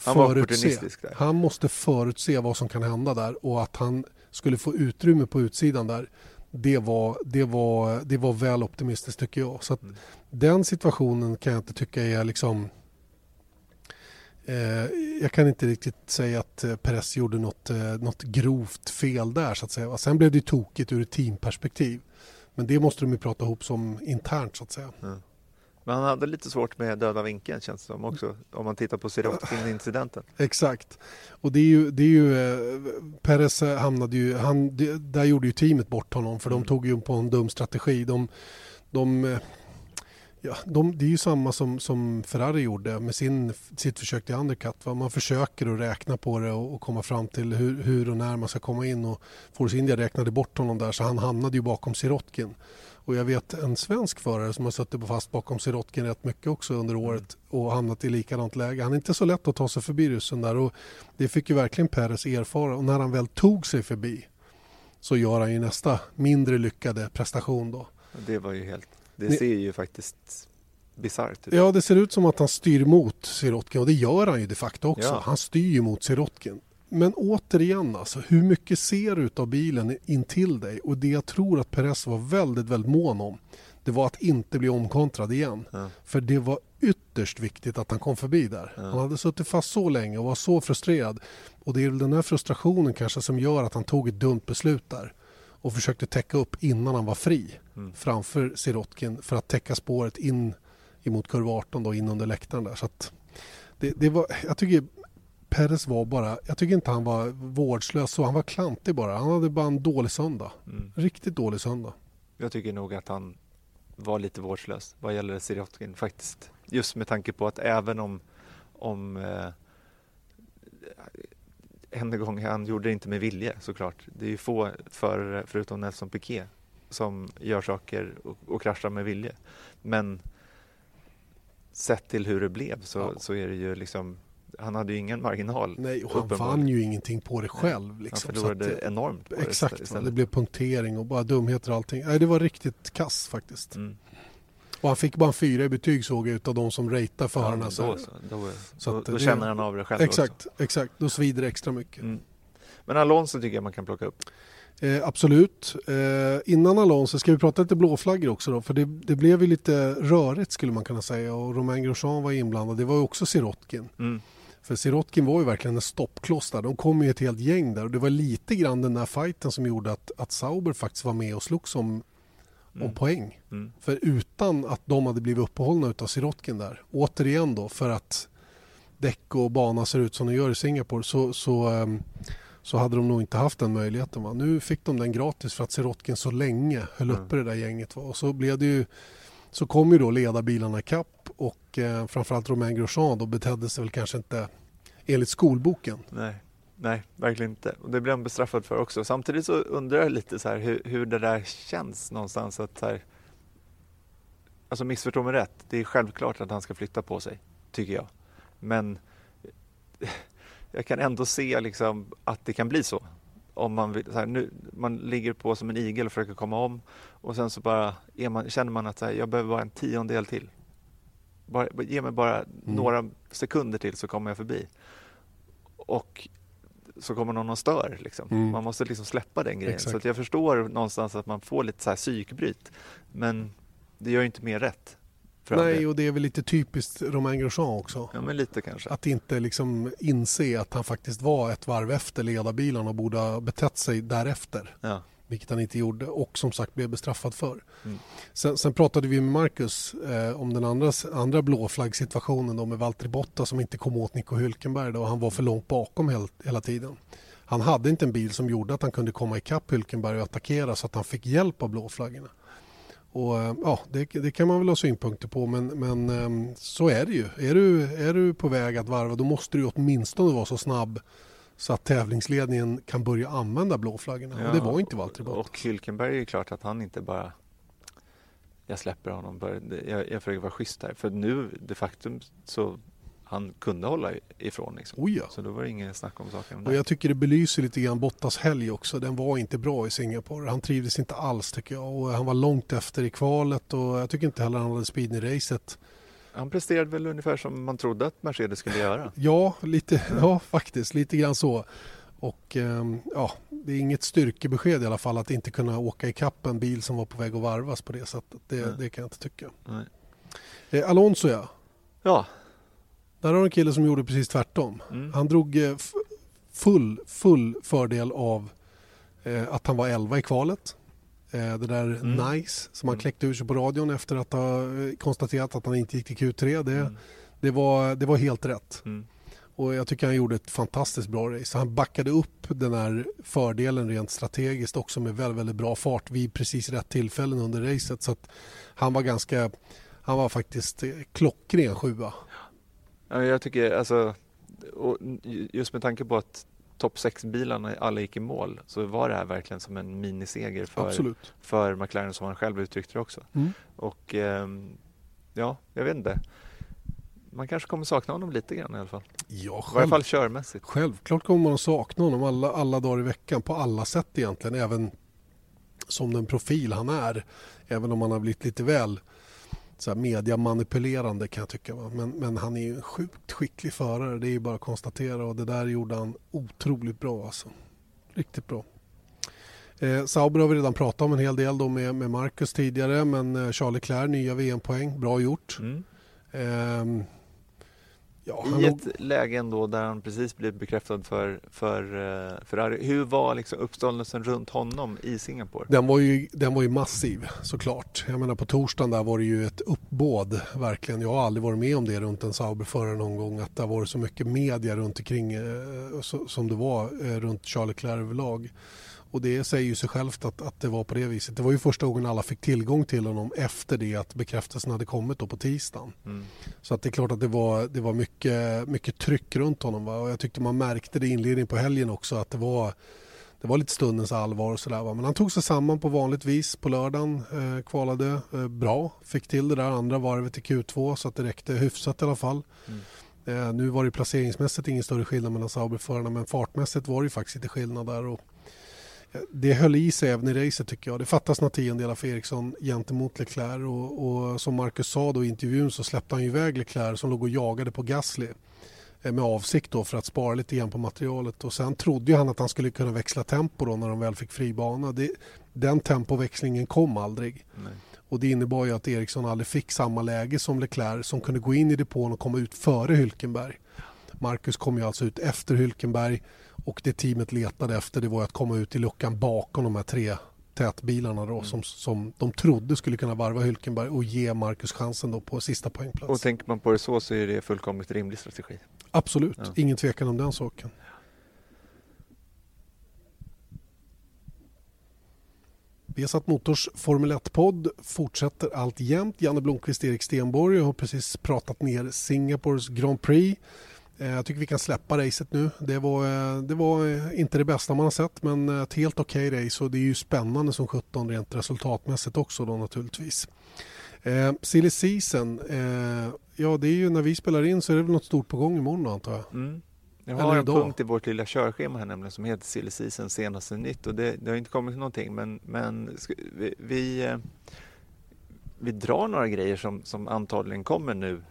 Han förutse. Han måste förutse vad som kan hända där och att han skulle få utrymme på utsidan där. Det var, det var, det var väl optimistiskt tycker jag. Så att Mm. den situationen kan jag inte tycka är liksom jag kan inte riktigt säga att eh, Perez gjorde något, eh, något grovt fel där så att säga. Sen blev det tokigt ur ett teamperspektiv. Men det måste de ju prata ihop som internt så att säga. Men han hade lite svårt med döda vinkeln känns det som också. Om man tittar på Sirotkin-incidenten. Exakt. Och det är ju, det är ju eh, Perez hamnade ju, han, det, där gjorde ju teamet bort honom för de tog ju på en dum strategi. De, de, eh, ja, de, det är ju samma som, som Ferrari gjorde med sin, sitt försök till undercut. Va? Man försöker att räkna på det och, och komma fram till hur, hur och när man ska komma in. Och Force India räknade bort honom där så han hamnade ju bakom Sirotkin. Och jag vet en svensk förare som har suttit på fast bakom Sirotkin rätt mycket också under året och hamnat i likadant läge. Han är inte så lätt att ta sig förbi ryssen där och det fick ju verkligen Perez erfara och när han väl tog sig förbi så gör han ju nästa mindre lyckade prestation då. Det var ju helt, det ser ju faktiskt bisarrt ut. Ja, det ser ut som att han styr mot Sirotkin och det gör han ju de facto också. Ja. Han styr ju mot Sirotkin. Men återigen, alltså, hur mycket ser du av bilen in till dig? Och det jag tror att Perez var väldigt, väldigt mån om det var att inte bli omkontrad igen. Ja. För det var ytterst viktigt att han kom förbi där. Han hade suttit fast så länge och var så frustrerad. Och det är väl den här frustrationen kanske som gör att han tog ett dumt beslut där och försökte täcka upp innan han var fri framför Sirotkin för att täcka spåret in emot kurva 18 då in under läktaren där. Så att det, det var, jag tycker Perez var bara, jag tycker inte han var vårdslös så, han var klantig bara. Han hade bara en dålig söndag. Mm. Riktigt dålig söndag. Jag tycker nog att han var lite vårdslös vad gäller Sirotkin faktiskt. Just med tanke på att även om, om eh, en gång, han gjorde det inte med vilje såklart. Det är ju få förare förutom Nelson Piquet som gör saker och, och kraschar med vilje. Men sett till hur det blev så, Ja. så är det ju liksom han hade ju ingen marginal. Nej, och han vann ju ingenting på det själv. Liksom. Han förlorade att, enormt på det Exakt, va? istället. det blev punktering och bara dumheter och allting. Nej, det var riktigt kass faktiskt. Mm. Och han fick bara en fyra i betyg såg jag utav de som ratear Ja, men så då, så, då, Så då, då det- känner han av det själv Exakt, också. exakt. Då svider det extra mycket. Mm. Men Alonso tycker jag man kan plocka upp. Eh, absolut. Eh, innan Alonso ska vi prata lite blåflaggor också då. För det, det blev ju lite rörigt skulle man kunna säga. Och Romain Grosjean var inblandad. Det var ju också Sirotkin. Mm. För Sirotkin var ju verkligen en stoppkloss där. De kom ju ett helt gäng där. Och det var lite grann den där fighten som gjorde att, att Sauber faktiskt var med och slogs om, om Mm. poäng. Mm. För utan att de hade blivit uppehållna utav Sirotkin där. Återigen då för att däck och bana ser ut som de gör i Singapore så, så, ehm, så hade de nog inte haft den möjligheten. Va? Nu fick de den gratis för att Sirotkin så länge höll uppe det där gänget. Va? Och så blev det ju så kom ju då ledarbilarna kapp och eh, framförallt Romain Grosjean då betedde sig väl kanske inte enligt skolboken. Nej, nej, verkligen inte. Och det blev han bestraffad för också. Samtidigt så undrar jag lite så här hur, hur det där känns någonstans att här, Alltså missförstå mig rätt, det är självklart att han ska flytta på sig, tycker jag. Men jag kan ändå se liksom att det kan bli så. Om man, vill, här, nu, man ligger på som en igel och försöker komma om och sen så bara man, känner man att här, jag behöver bara en tiondel till. Bara, ge mig bara mm. några sekunder till så kommer jag förbi. Och så kommer någon och stör. Liksom. Mm. Man måste liksom släppa den grejen. Exakt. Så jag förstår någonstans att man får lite så här psykbryt. Men det gör inte mer rätt. Nej, och det är väl lite typiskt Romain Grosjean också. Ja, men lite kanske. Att inte liksom inse att han faktiskt var ett varv efter ledarbilarna och borde ha betett sig därefter. Ja. Vilket han inte gjorde och som sagt blev bestraffad för. Mm. Sen, sen, pratade vi med Marcus eh, om den andra, andra blåflaggsituationen med Valtteri Botta som inte kom åt Nico Hülkenberg då, och han var för långt bakom hel, hela tiden. Han hade inte en bil som gjorde att han kunde komma ikapp Hülkenberg och attackera så att han fick hjälp av blåflaggorna. Och, eh, ja, det, det, kan man väl ha synpunkter på men, men ehm, så är det ju. Är du, är du på väg att varva då måste du åtminstone vara så snabb så att tävlingsledningen kan börja använda blåflaggorna. Ja, och det var inte Valtteri Bottas. Och Hülkenberg är klart att han inte bara jag släpper honom, jag, jag försöker vara schysst här. För nu de facto så han kunde hålla ifrån. Liksom. Oh ja. Så då var det inget snack om saken. Och jag tycker det belyser lite grann Bottas helg också. Den var inte bra i Singapore. Han trivdes inte alls tycker jag. Och han var långt efter i kvalet och jag tycker inte heller han hade speed i racet. Han presterade väl ungefär som man trodde att Mercedes skulle göra. Ja, lite, ja faktiskt. Lite grann så. Och ehm, ja, det är inget styrkebesked i alla fall att inte kunna åka i kapp en bil som var på väg att varvas på det sättet. Det, det kan jag inte tycka. Nej. Eh, Alonso ja. Ja, där har du en kille som gjorde precis tvärtom. Mm. Han drog eh, full, full fördel av eh, att han var 11 i kvalet. Eh, det där mm. nice som han mm. kläckte ur sig på radion efter att ha eh, konstaterat att han inte gick till Q3. Det, mm. det, var, det var helt rätt. Mm. Och jag tycker han gjorde ett fantastiskt bra race. Han backade upp den här fördelen rent strategiskt också med väldigt, väldigt bra fart vid precis rätt tillfällen under racet. Så att han var ganska, han var faktiskt eh, klockren sjua. Ja, jag tycker alltså, just med tanke på att topp 6-bilarna alla gick i mål så var det här verkligen som en miniseger för, för McLaren som han själv uttryckte det också. Mm. Och ehm, ja, jag vet inte. Man kanske kommer sakna honom lite grann i alla fall. Ja, själv, I alla fall körmässigt. Självklart kommer man att sakna honom alla, alla dagar i veckan på alla sätt egentligen. Även som den profil han är. Även om han har blivit lite väl så här mediamanipulerande kan jag tycka. Men, men han är ju en sjukt skicklig förare, det är ju bara att konstatera och det där gjorde han otroligt bra alltså. Riktigt bra. Eh, Sauber har vi redan pratat om en hel del då med, med Marcus tidigare men eh, Charles Leclerc, nya VM-poäng, bra gjort. Mm. Eh, Ja, I ett läge ändå där han precis blev bekräftad för, för uh, Ferrari. Hur var liksom uppståndelsen runt honom i Singapore? Den var, ju, den var ju massiv såklart. Jag menar på torsdagen där var det ju ett uppbåd verkligen. Jag har aldrig varit med om det runt en Sauberförare någon gång att det varit så mycket media runt omkring uh, som det var uh, runt Charles Leclerc överlag. Och det säger ju sig självt att, att det var på det viset. Det var ju första gången alla fick tillgång till honom efter det att bekräftelsen hade kommit då på tisdagen. Mm. Så att det är klart att det var, det var mycket, mycket tryck runt honom. Va? Och jag tyckte man märkte det i inledningen på helgen också att det var det var lite stundens allvar och sådär. Men han tog sig samman på vanligt vis på lördagen. Eh, kvalade eh, bra. Fick till det där andra varvet i Q2 så att det räckte hyfsat i alla fall. Mm. Eh, nu var det placeringsmässigt ingen större skillnad mellan Sauberförarna men fartmässigt var det faktiskt lite skillnad där. Och det höll i sig även i racet tycker jag. Det fattas några tiondelar för Eriksson gentemot Leclerc och, och som Marcus sa då i intervjun så släppte han iväg Leclerc som låg och jagade på Gasly eh, med avsikt då för att spara lite grann på materialet och sen trodde han att han skulle kunna växla tempo då när de väl fick fri bana. Det, den tempoväxlingen kom aldrig. Nej. Och det innebar ju att Eriksson aldrig fick samma läge som Leclerc som kunde gå in i depån och komma ut före Hülkenberg. Marcus kom ju alltså ut efter Hülkenberg och det teamet letade efter det var att komma ut i luckan bakom de här tre tätbilarna då, mm. som, som de trodde skulle kunna varva Hylkenberg och ge Marcus chansen då på sista poängplats. Och tänker man på det så så är det fullkomligt rimlig strategi. Absolut, ja. ingen tvekan om den saken. Vi har satt Motors Formel 1-podd fortsätter alltjämt. Janne Blomqvist, Erik Stenborg. Jag har precis pratat ner Singapores Grand Prix. Eh, jag tycker vi kan släppa racet nu. Det var, eh, det var eh, inte det bästa man har sett men ett helt okej okay race och det är ju spännande som 17 rent resultatmässigt också då naturligtvis. Eh, silly season, eh, ja det är ju när vi spelar in så är det väl något stort på gång imorgon antar jag. Mm. Jag har en punkt i vårt lilla körschema här nämligen som heter Silly Season senaste nytt och det, det, har inte kommit någonting men, men vi, vi, vi drar några grejer som, som antagligen kommer nu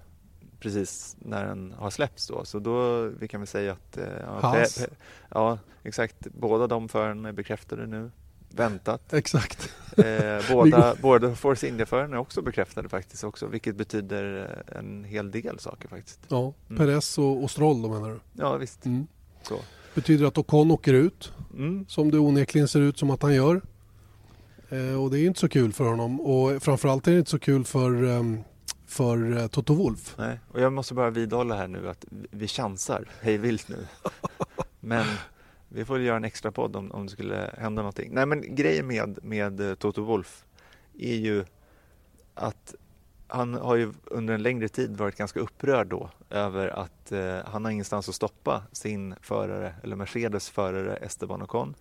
precis när den har släppts då. Så då, vi kan väl säga att... Ja, pe, pe, ja exakt. Båda de förarna är bekräftade nu. Väntat. Exakt. Eh, båda, båda Force India-förarna är också bekräftade faktiskt också, vilket betyder en hel del saker faktiskt. Ja, mm. Perez och, och Stroll då menar du? Ja, visst. Mm. Så. Betyder att Ocon åker ut, mm. som det onekligen ser ut som att han gör. Eh, och det är inte så kul för honom och framförallt är det inte så kul för um, för eh, Toto Wolf. Nej, och jag måste bara vidhålla här nu att vi chansar hej vilt nu. Men vi får göra en extra podd om, om det skulle hända någonting. Nej, men grejen med, med eh, Toto Wolf är ju att han har ju under en längre tid varit ganska upprörd då över att eh, han har ingenstans att stoppa sin förare, eller Mercedes förare Esteban Ocon.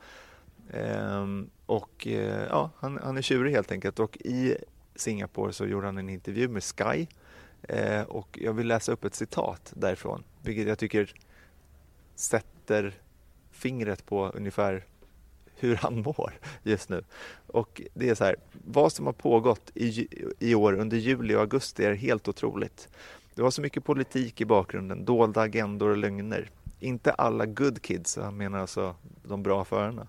Ehm, och eh, ja, han, han är tjurig helt enkelt och i Singapore så gjorde han en intervju med Sky eh, och jag vill läsa upp ett citat därifrån, vilket jag tycker sätter fingret på ungefär hur han mår just nu. Och det är så här, vad som har pågått i, i år under juli och augusti är helt otroligt. Det var så mycket politik i bakgrunden, dolda agendor och lögner. Inte alla good kids, han menar alltså de bra förarna,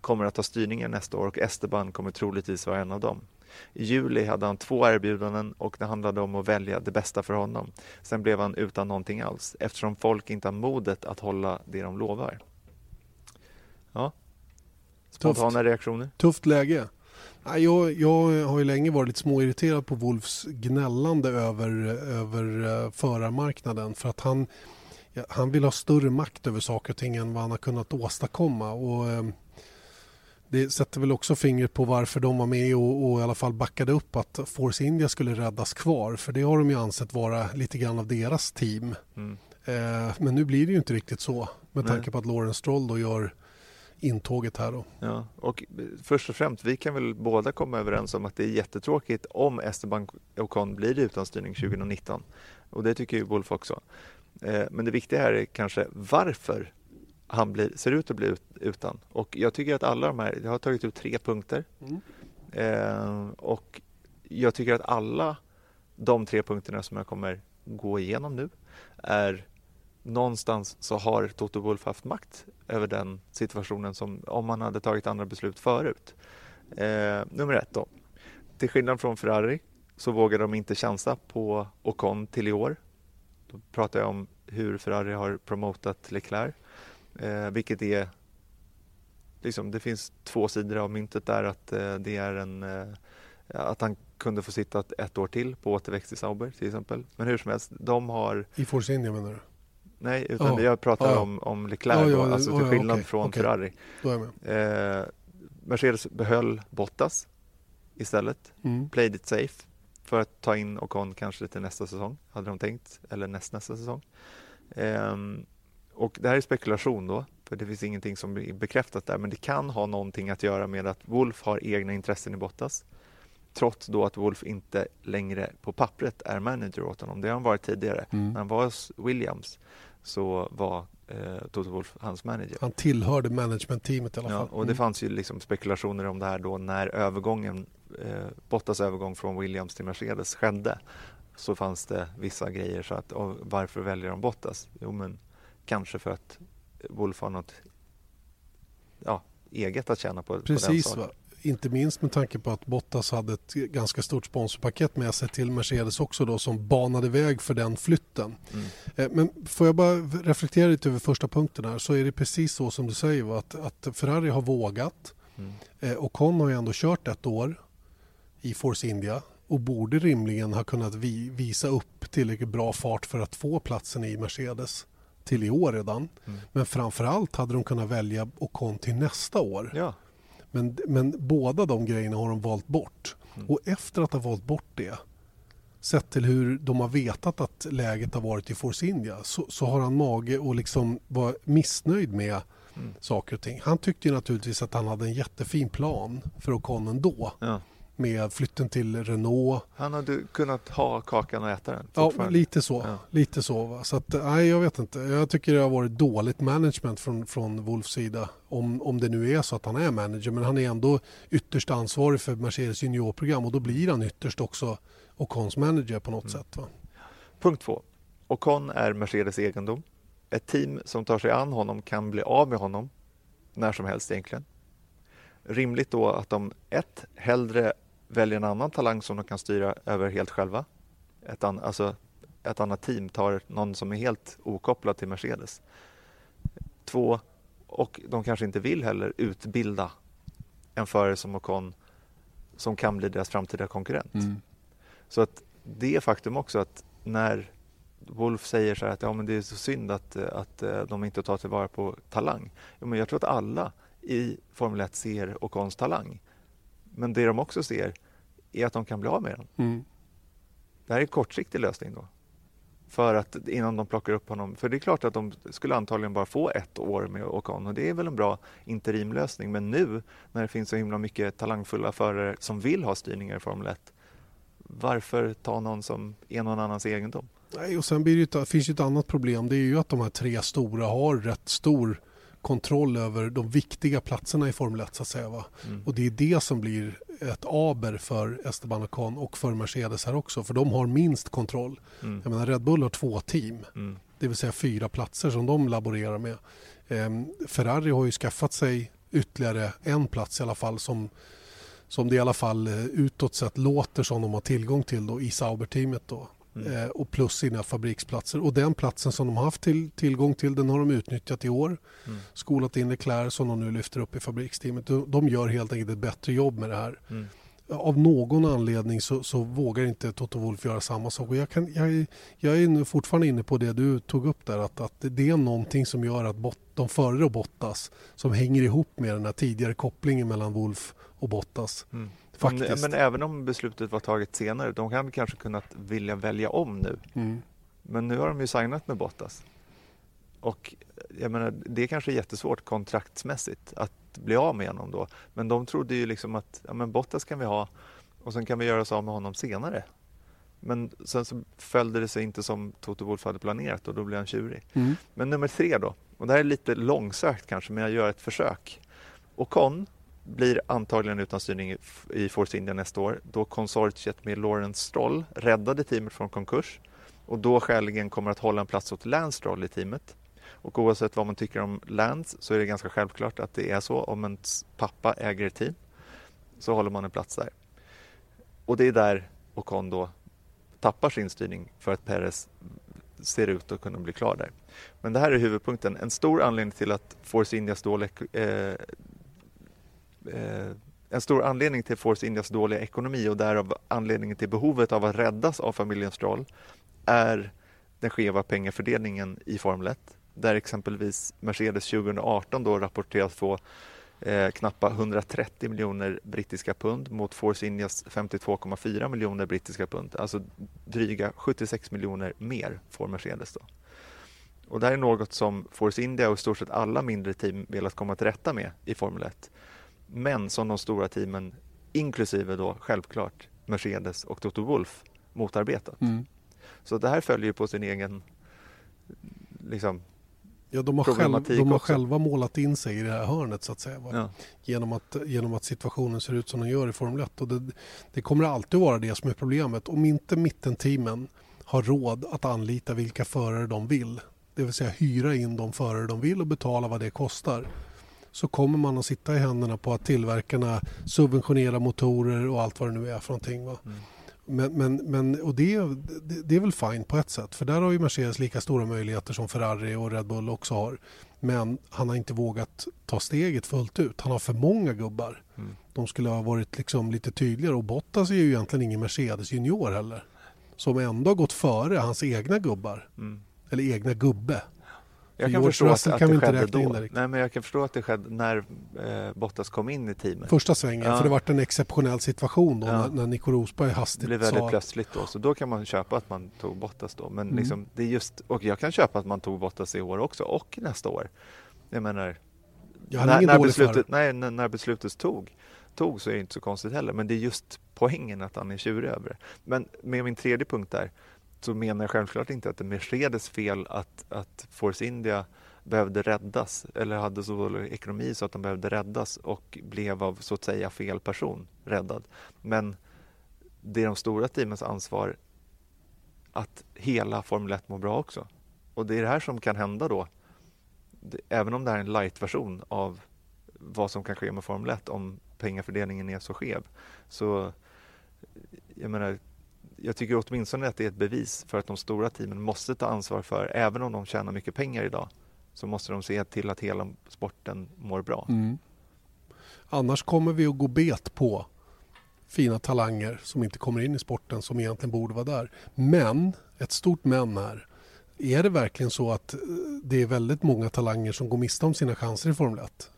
kommer att ta styrningen nästa år och Esteban kommer troligtvis vara en av dem. I juli hade han två erbjudanden och det handlade om att välja det bästa för honom. Sen blev han utan någonting alls eftersom folk inte har modet att hålla det de lovar. Ja. Spontana Tufft. reaktioner? Tufft läge. Jag, jag har ju länge varit lite småirriterad på Wolfs gnällande över, över eh, förarmarknaden för att han, han vill ha större makt över saker och ting än vad han har kunnat åstadkomma. Och, eh, det sätter väl också fingret på varför de var med och, och, i alla fall backade upp att Force India skulle räddas kvar. För det har de ju ansett vara lite grann av deras team. Mm. Eh, men nu blir det ju inte riktigt så med tanke på att Lawrence Stroll då gör intåget här. Då. Ja, och först och främst, vi kan väl båda komma överens om att det är jättetråkigt om Esteban Ocon blir utan styrning 2019. Och det tycker ju Wolf också. Eh, men det viktiga här är kanske varför han blir, ser ut att bli ut, utan. Och jag tycker att alla de här, jag har tagit ut tre punkter. Mm. Eh, och jag tycker att alla de tre punkterna som jag kommer gå igenom nu är någonstans så har Toto Wolff haft makt över den situationen som om man hade tagit andra beslut förut. Eh, nummer ett då. Till skillnad från Ferrari så vågar de inte chansa på Ocon till i år. Då pratar jag om hur Ferrari har promotat Leclerc Eh, vilket är liksom, det finns två sidor av myntet där att eh, det är en eh, att han kunde få sitta ett, år till på återväxt i Sauber till exempel. Men hur som helst, de har... I Force India menar du? Nej, utan oh. jag pratar oh. om, om Leclerc oh, ja, alltså till skillnad okay. från okay. Ferrari. Eh, Mercedes behöll Bottas istället, mm. played it safe för att ta in Ocon kanske till nästa säsong, hade de tänkt, eller nästnästa säsong. Eh, och det här är spekulation då, för det finns ingenting som är bekräftat där, men det kan ha någonting att göra med att Wolf har egna intressen i Bottas. Trots då att Wolf inte längre på pappret är manager åt honom. Det har han varit tidigare. Mm. När han var hos Williams så var eh, Toto Wolf hans manager. Han tillhörde managementteamet i alla fall. Ja, och det mm. fanns ju liksom spekulationer om det här då när övergången, eh, Bottas övergång från Williams till Mercedes skedde så fanns det vissa grejer så att varför väljer de Bottas? Jo men Kanske för att Wolf har något ja, eget att tjäna på, Precis, på den inte minst med tanke på att Bottas hade ett ganska stort sponsorpaket med sig till Mercedes också då som banade väg för den flytten. Mm. Eh, men får jag bara reflektera lite över första punkten här så är det precis så som du säger att, att Ferrari har vågat mm. Eh, och Con har ju ändå kört ett år i Force India och borde rimligen ha kunnat vi, visa upp tillräckligt bra fart för att få platsen i Mercedes till i år redan. Mm. Men framförallt hade de kunnat välja Ocon till nästa år. Ja. Men, men båda de grejerna har de valt bort. Mm. Och efter att ha valt bort det sett till hur de har vetat att läget har varit i Force India så, så har han mage att liksom vara missnöjd med Mm. saker och ting. Han tyckte naturligtvis att han hade en jättefin plan för Ocon ändå. Ja. Med flytten till Renault. Han hade kunnat ha kakan och äta den. Ja, lite så. Ja. Lite så va? så att, nej, jag vet inte. Jag tycker det har varit dåligt management från, från Wolfs sida. Om, om det nu är så att han är manager. Men han är ändå ytterst ansvarig för Mercedes juniorprogram och då blir han ytterst också Ocons manager på något sätt. Va? Punkt två. Ocon är Mercedes egendom. Ett team som tar sig an honom kan bli av med honom när som helst egentligen. Rimligt då att de ett, hellre väljer en annan talang som de kan styra över helt själva. Ett, an, alltså ett annat team tar någon som är helt okopplad till Mercedes. Två, och de kanske inte vill heller utbilda en förare som Ocon som kan bli deras framtida konkurrent. Så att det faktum också att när Wolf säger så här att ja, men det är så synd att, att eh, de inte tar tillvara på talang. Ja, men jag tror att alla i Formel 1 ser Ocons talang. Men det de också ser är att de kan bli av med den. Mm. Det här är en kortsiktig lösning då. För att innan de plockar upp honom. För det är klart att de skulle antagligen bara få ett år med Ocon och det är väl en bra interimlösning. Men nu när det finns så himla mycket talangfulla förare som vill ha styrningar i Formel 1. Varför ta någon som är någon annans egendom? Nej, och sen blir det finns ju ett annat problem. Det är ju att de här tre stora har rätt stor kontroll över de viktiga platserna i Formel 1 så att säga. Va? Mm. Och det är det som blir ett aber för Esteban Ocon och för Mercedes här också. För de har minst kontroll. Mm. Jag menar Red Bull har två team. Mm. Det vill säga fyra platser som de laborerar med. Ehm, Ferrari har ju skaffat sig ytterligare en plats i alla fall som, som det i alla fall eh, utåt sett låter som de har tillgång till då, i Sauber-teamet. Då. Mm. Eh, och plus sina fabriksplatser. Och den platsen som de haft till, tillgång till den har de utnyttjat i år. Mm. Skolat in Leclerc som de nu lyfter upp i fabriksteamet. De, de gör helt enkelt ett bättre jobb med det här. Mm. Av någon anledning så, så vågar inte Toto Wolff göra samma sak. Och jag, kan, jag, är- jag är fortfarande inne på det du tog upp där. Att, att det är någonting som gör att bot, de före och Bottas som hänger ihop med den här tidigare kopplingen mellan Wolff och Bottas. Mm. Faktiskt. Men, även om beslutet var taget senare, de kan kanske kunnat vilja välja om nu. Mm. Men nu har de ju signat med Bottas. Och jag menar, det är kanske är jättesvårt kontraktsmässigt att bli av med honom då. Men de trodde ju liksom att ja, men Bottas kan vi ha och sen kan vi göra oss av med honom senare. Men sen så följde det sig inte som Toto Wolff hade planerat och då blev han tjurig. Mm. Men nummer tre då, och det här är lite långsökt kanske, men jag gör ett försök. Ocon blir antagligen utan styrning i- Force India nästa år då konsortiet med Lawrence Stroll räddade teamet från konkurs och då skäligen kommer att hålla en plats åt Lance Stroll i teamet. Och oavsett vad man tycker om Lance så är det ganska självklart att det är så. Om ens pappa äger ett team så håller man en plats där. Och det är där Ocon då tappar sin styrning för att Perez ser ut att kunna bli klar där. Men det här är huvudpunkten. En stor anledning till att Force Indias dåliga eh, eh, en stor anledning till Force Indias dåliga ekonomi och därav anledningen till behovet av att räddas av familjen Stroll är den skeva pengafördelningen i Formel 1 där exempelvis Mercedes 2018 då rapporteras få eh, knappa 130 miljoner brittiska pund mot Force Indias 52,4 miljoner brittiska pund. Alltså dryga 76 miljoner mer får Mercedes då. Och det här är något som Force India och i stort sett alla mindre team velat komma till rätta med i Formel 1. Men som de stora teamen, inklusive då självklart Mercedes och Toto Wolff, motarbetat. Mm. Så det här följer ju på sin egen liksom, Ja, de har, själv, de har också. själva målat in sig i det här hörnet så att säga. Va? Ja. Genom, att, genom att situationen ser ut som den gör i Formel 1. Och det, det kommer alltid vara det som är problemet. Om inte mittenteamen har råd att anlita vilka förare de vill, det vill säga hyra in de förare de vill och betala vad det kostar, så kommer man att sitta i händerna på att tillverkarna subventionerar motorer och allt vad det nu är för någonting. Va? Mm. Men, men, men, och det, det, det är väl fine på ett sätt för där har ju Mercedes lika stora möjligheter som Ferrari och Red Bull också har. Men han har inte vågat ta steget fullt ut. Han har för många gubbar. Mm. De skulle ha varit liksom lite tydligare och Bottas är ju egentligen ingen Mercedes junior heller. Som ändå har gått före hans egna gubbar. Mm. Eller egna gubbe. Jag kan förstå att, att kan det inte skedde då. Nej, men jag kan förstå att det skedde när eh, Bottas kom in i teamet. Första svängen, Ja. för det var en exceptionell situation då Ja. när, när Nico Rosberg Det hastigt blev väldigt sa plötsligt då, så då kan man köpa att man tog Bottas då. Men Mm. liksom, det är just, och jag kan köpa att man tog Bottas i år också och nästa år. Jag menar, Ja, han är när, när, beslutet, nej, när, när beslutet tog, tog så är det inte så konstigt heller. Men det är just poängen att han är tjurig över det. Men med min tredje punkt där så menar jag självklart inte att det är Mercedes fel att, att Force India behövde räddas eller hade så dålig ekonomi så att de behövde räddas och blev av så att säga fel person räddad. Men det är de stora teamens ansvar att hela Formel 1 mår bra också. Och det är det här som kan hända då. Även om det här är en light-version av vad som kan ske med Formel 1 om pengafördelningen är så skev. Så jag menar, jag tycker åtminstone att det är ett bevis för att de stora teamen måste ta ansvar för, även om de tjänar mycket pengar idag, så måste de se till att hela sporten mår bra. Mm. Annars kommer vi att gå bet på fina talanger som inte kommer in i sporten som egentligen borde vara där. Men, ett stort men här. Är det verkligen så att eh, det är väldigt många talanger som går miste om sina chanser i Formel 1?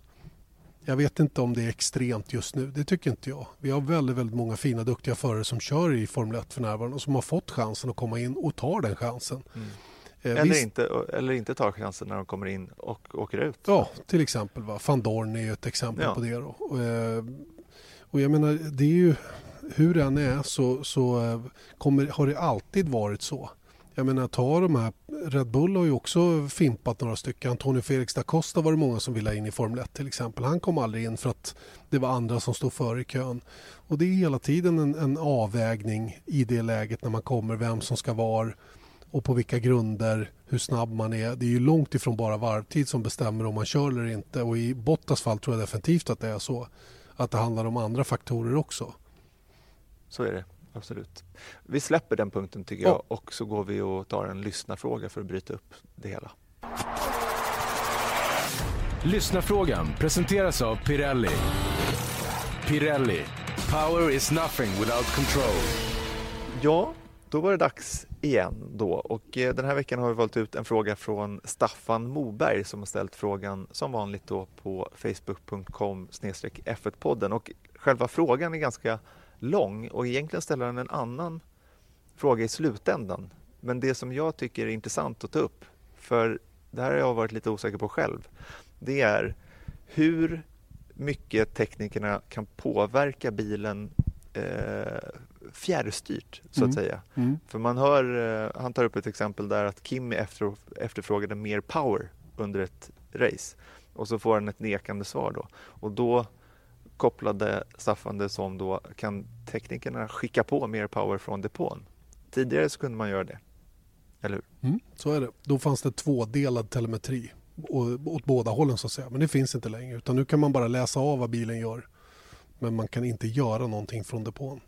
Jag vet inte om det är extremt just nu. Det tycker inte jag. Vi har väldigt, väldigt många fina duktiga förare som kör i Formel 1 för närvarande och som har fått chansen att komma in och tar den chansen. Mm. Eh, Eller, visst- inte, eller inte tar chansen när de kommer in och åker ut. Ja, till exempel. Va? Van Dorn är ett exempel Ja. på det. Då. Och, eh, jag menar, det är ju hur den är så, så eh, kommer, har det alltid varit så. Jag menar, ta de här, Red Bull har ju också fimpat några stycken. Antonio Felix da Costa var det många som ville ha in i Formel 1 till exempel. Han kom aldrig in för att det var andra som stod före i kön. Och det är hela tiden en, en avvägning i det läget när man kommer, vem som ska vara och på vilka grunder, hur snabb man är. Det är ju långt ifrån bara varvtid som bestämmer om man kör eller inte och i Bottas fall tror jag definitivt att det är så. Att det handlar om andra faktorer också. Så är det, absolut. Vi släpper den punkten tycker jag och så går vi och tar en lyssnarfråga för att bryta upp det hela. Lyssnarfrågan presenteras av Pirelli. Pirelli. Power is nothing without control. Ja, då var det dags igen då och eh, den här veckan har vi valt ut en fråga från Staffan Moberg som har ställt frågan som vanligt då på facebook.com F1-podden och själva frågan är ganska lång och egentligen ställer han en annan fråga i slutändan. Men det som jag tycker är intressant att ta upp, för det här har jag varit lite osäker på själv, det är hur mycket teknikerna kan påverka bilen eh, fjärrstyrt så Mm. att säga. Mm. För man hör, eh, han tar upp ett exempel där att Kimi efter, efterfrågade mer power under ett race och så får han ett nekande svar då och då kopplade Staffan det som då kan teknikerna skicka på mer power från depån. Tidigare så kunde man göra det, eller hur? Mm, så är det. Då fanns det tvådelad telemetri åt båda hållen så att säga. Men det finns inte längre utan nu kan man bara läsa av vad bilen gör. Men man kan inte göra någonting från depån.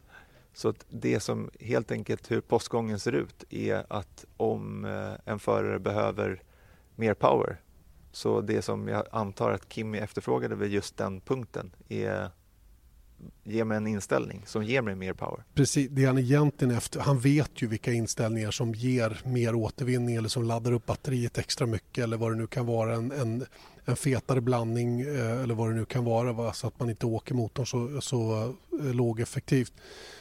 Så det som helt enkelt hur postgången ser ut är att om eh, en förare behöver mer power så det som jag antar att Kimi efterfrågade vid just den punkten är ge mig en inställning som ger mig mer power. Precis, det han egentligen efter, han vet ju vilka inställningar som ger mer återvinning eller som laddar upp batteriet extra mycket eller vad det nu kan vara. En, en, en fetare blandning eh, eller vad det nu kan vara va? så att man inte åker motorn så, så eh, lågeffektivt.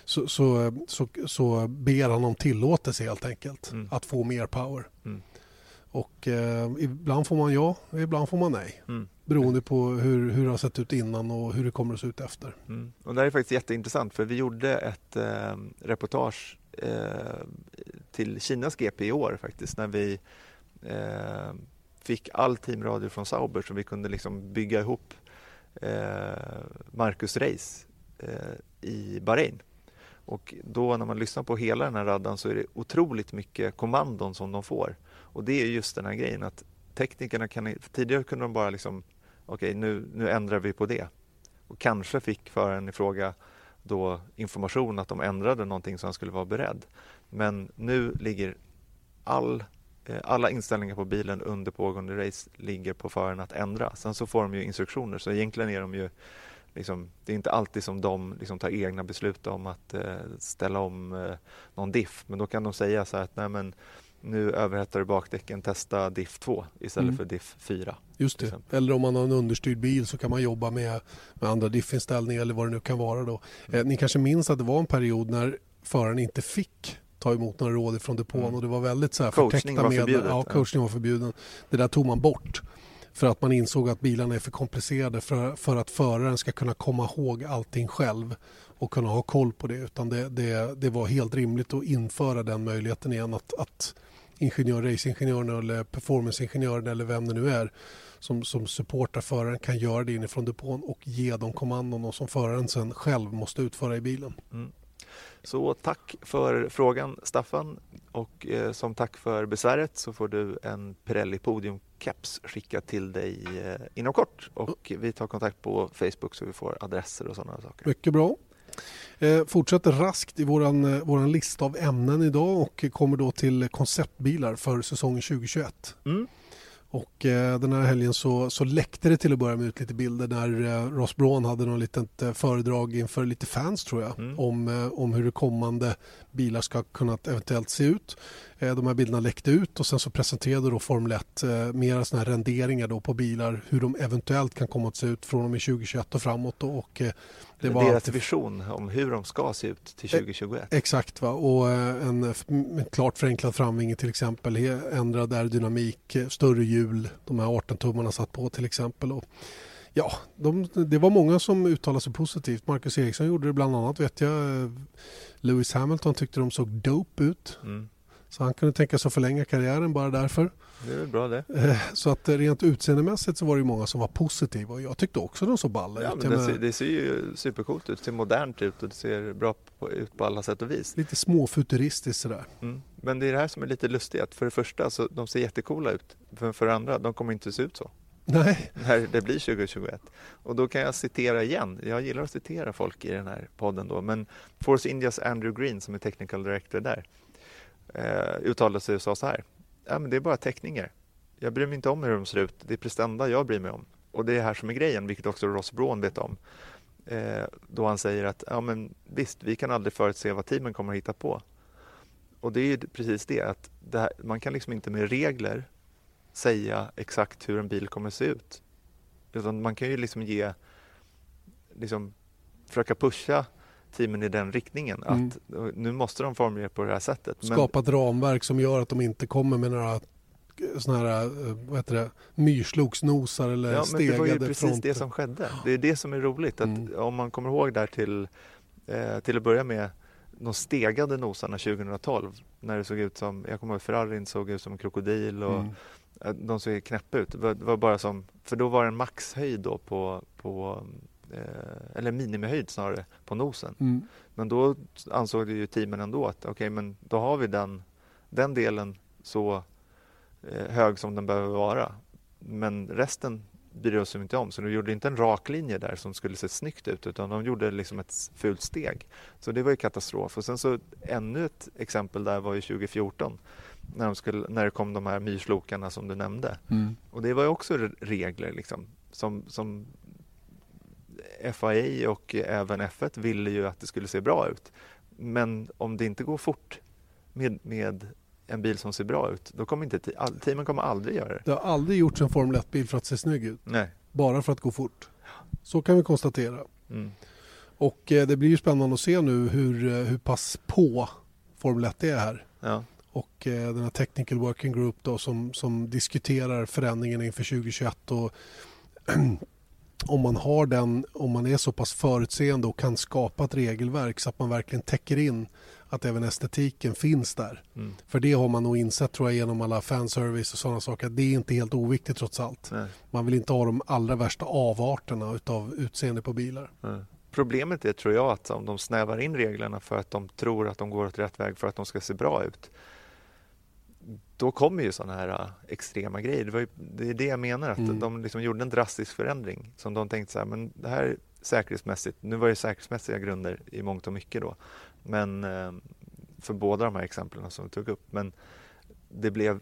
Så, så, så, så ber han om tillåtelse helt enkelt Mm. att få mer power. Mm. Och eh, ibland får man ja, ibland får man nej. Mm. Beroende på hur, hur det har sett ut innan och hur det kommer att se ut efter. Mm. Och det här är faktiskt jätteintressant för vi gjorde ett eh, reportage eh, till Kinas GP i år faktiskt när vi eh, fick all teamradio från Sauber så vi kunde liksom bygga ihop eh, Marcus Race eh, i Bahrain. Och då när man lyssnar på hela den här raddan så är det otroligt mycket kommandon som de får. Och det är just den här grejen att teknikerna kan, tidigare kunde de bara liksom okej nu, nu ändrar vi på det. Och kanske fick föraren i fråga då information att de ändrade någonting så han skulle vara beredd. Men nu ligger all, eh, alla inställningar på bilen under pågående race ligger på föraren att ändra. Sen så får de ju instruktioner så egentligen är de ju liksom, det är inte alltid som de liksom tar egna beslut om att eh, ställa om eh, någon diff. Men då kan de säga så här att nej men nu överhettar du bakdäcken, testa diff 2 istället Mm. för diff 4. Just det. Eller om man har en understyrd bil så kan man jobba med, med andra diffinställningar eller vad det nu kan vara. Då. Eh, ni kanske minns att det var en period när föraren inte fick ta emot några råd från depån Mm. och det var väldigt så här Coachning var Ja, ja. coachning var förbjuden. Det där tog man bort för att man insåg att bilarna är för komplicerade för, för att föraren ska kunna komma ihåg allting själv och kunna ha koll på det. Utan det, det, det var helt rimligt att införa den möjligheten igen att, att ingenjör, racingingenjören eller performanceingenjören eller vem det nu är som, som supportar föraren kan göra det inifrån depån och ge de kommandon och som föraren sen själv måste utföra i bilen. Mm. Så tack för frågan Staffan och eh, som tack för besväret så får du en Pirelli Podium-keps skickad till dig eh, inom kort och vi tar kontakt på Facebook så vi får adresser och sådana saker. Mycket bra. Eh, fortsätter raskt i våran, eh, våran lista av ämnen idag och kommer då till konceptbilar för säsongen 2021. Mm. Och eh, den här helgen så, så läckte det till att börja med ut lite bilder när eh, Ross Braun hade något litet eh, föredrag inför lite fans tror jag Mm. om, eh, om hur det kommande bilar ska kunna eventuellt se ut. Eh, de här bilderna läckte ut och sen så presenterade då Formel 1 eh, mera såna här renderingar då på bilar hur de eventuellt kan komma att se ut från och med 2021 och framåt. Då. Och, eh, det var Deras alltid- vision om hur de ska se ut till 2021. Exakt, va? och en, klart förenklad framvinge till exempel, ändrad aerodynamik, större hjul, de här 18-tummarna satt på till exempel. Och, ja, de, det var många som uttalade sig positivt. Marcus Eriksson gjorde det bland annat vet jag. Lewis Hamilton tyckte de såg dope ut. Mm. Så han kunde tänka sig att förlänga karriären bara därför. Det är väl bra det. Eh, Så att eh, rent utseendemässigt så var det många som var positiva och jag tyckte också de såg balla Ja, ut. men det, ser, det ser ju supercoolt ut, det ser modernt ut och det ser bra ut på alla sätt och vis. Lite småfuturistiskt sådär. Mm. Men det är det här som är lite lustigt, för det första så de ser jättecoola ut, för, för det andra, de kommer inte se ut så. Nej. När det blir 2021. Och då kan jag citera igen, jag gillar att citera folk i den här podden då, men Force Indias Andrew Green som är technical director där eh, uttalade sig och sa så här, ja men det är bara teckningar. Jag bryr mig inte om hur de ser ut, det är prestanda jag bryr mig om. Och det är här som är grejen, vilket också Ross Braun vet om. Eh, då han säger att ja, men visst, vi kan aldrig förutse vad teamen kommer att hitta på. Och det är ju precis det, att det här, man kan liksom inte med regler säga exakt hur en bil kommer se ut. Utan man kan ju liksom ge, liksom försöka pusha teamen i den riktningen. Mm. Att nu måste de formulera på det här sättet. Men- skapa ett ramverk som gör att de inte kommer med några såna här, eh, vad heter det, myrsloksnosar eller Ja, men det var ju stegade precis fronter. det som skedde. Det är det som är roligt. Att Mm. Om man kommer ihåg där till, eh, till att börja med de stegade nosarna 2012 när det såg ut som, jag kommer ihåg Ferrarin såg ut som en krokodil och Mm. Eh, de såg knäppa ut. Det var, det bara som, för då var det en maxhöjd då på, på eh, eller minimihöjd snarare, på nosen. Mm. Men då ansåg ju teamen ändå att okej, men då har vi den, den delen så eh, hög som den behöver vara. Men resten bryr de sig inte om. Så de gjorde inte en rak linje där som skulle se snyggt ut utan de gjorde liksom ett fult steg. Så det var ju katastrof. Och sen så ännu ett exempel där var ju 2014 när, de skulle, när det kom de här myrslokarna som du nämnde. Mm. Och det var ju också re- regler liksom som, som FIA och även F1 ville ju att det skulle se bra ut. Men om det inte går fort med, med en bil som ser bra ut, då kommer inte all, teamen kommer aldrig göra det. Det har aldrig gjorts en Formel 1-bil för att se snygg ut. Nej. Bara för att gå fort. Så kan vi konstatera. Mm. Och eh, det blir ju spännande att se nu hur, eh, hur pass på Formel 1 är här. Ja. Och eh, den här Technical Working Group då som, som diskuterar förändringen inför 2021 och om man har den, om man är så pass förutseende och kan skapa ett regelverk så att man verkligen täcker in att även estetiken finns där. Mm. För det har man nog insett tror jag genom alla fanservice och sådana saker. Det är inte helt oviktigt trots allt. Nej. Man vill inte ha de allra värsta avarterna utav utseende på bilar. Ja. Problemet är, tror jag, att om de snävar in reglerna för att de tror att de går åt rätt väg för att de ska se bra ut, då kommer ju sådana här äh, extrema grejer. Det, var ju, det är det jag menar, att Mm. de liksom gjorde en drastisk förändring som de tänkte så här, men det här säkerhetsmässigt, nu var det säkerhetsmässiga grunder i mångt och mycket då, men eh, för båda de här exemplen som vi tog upp, men det blev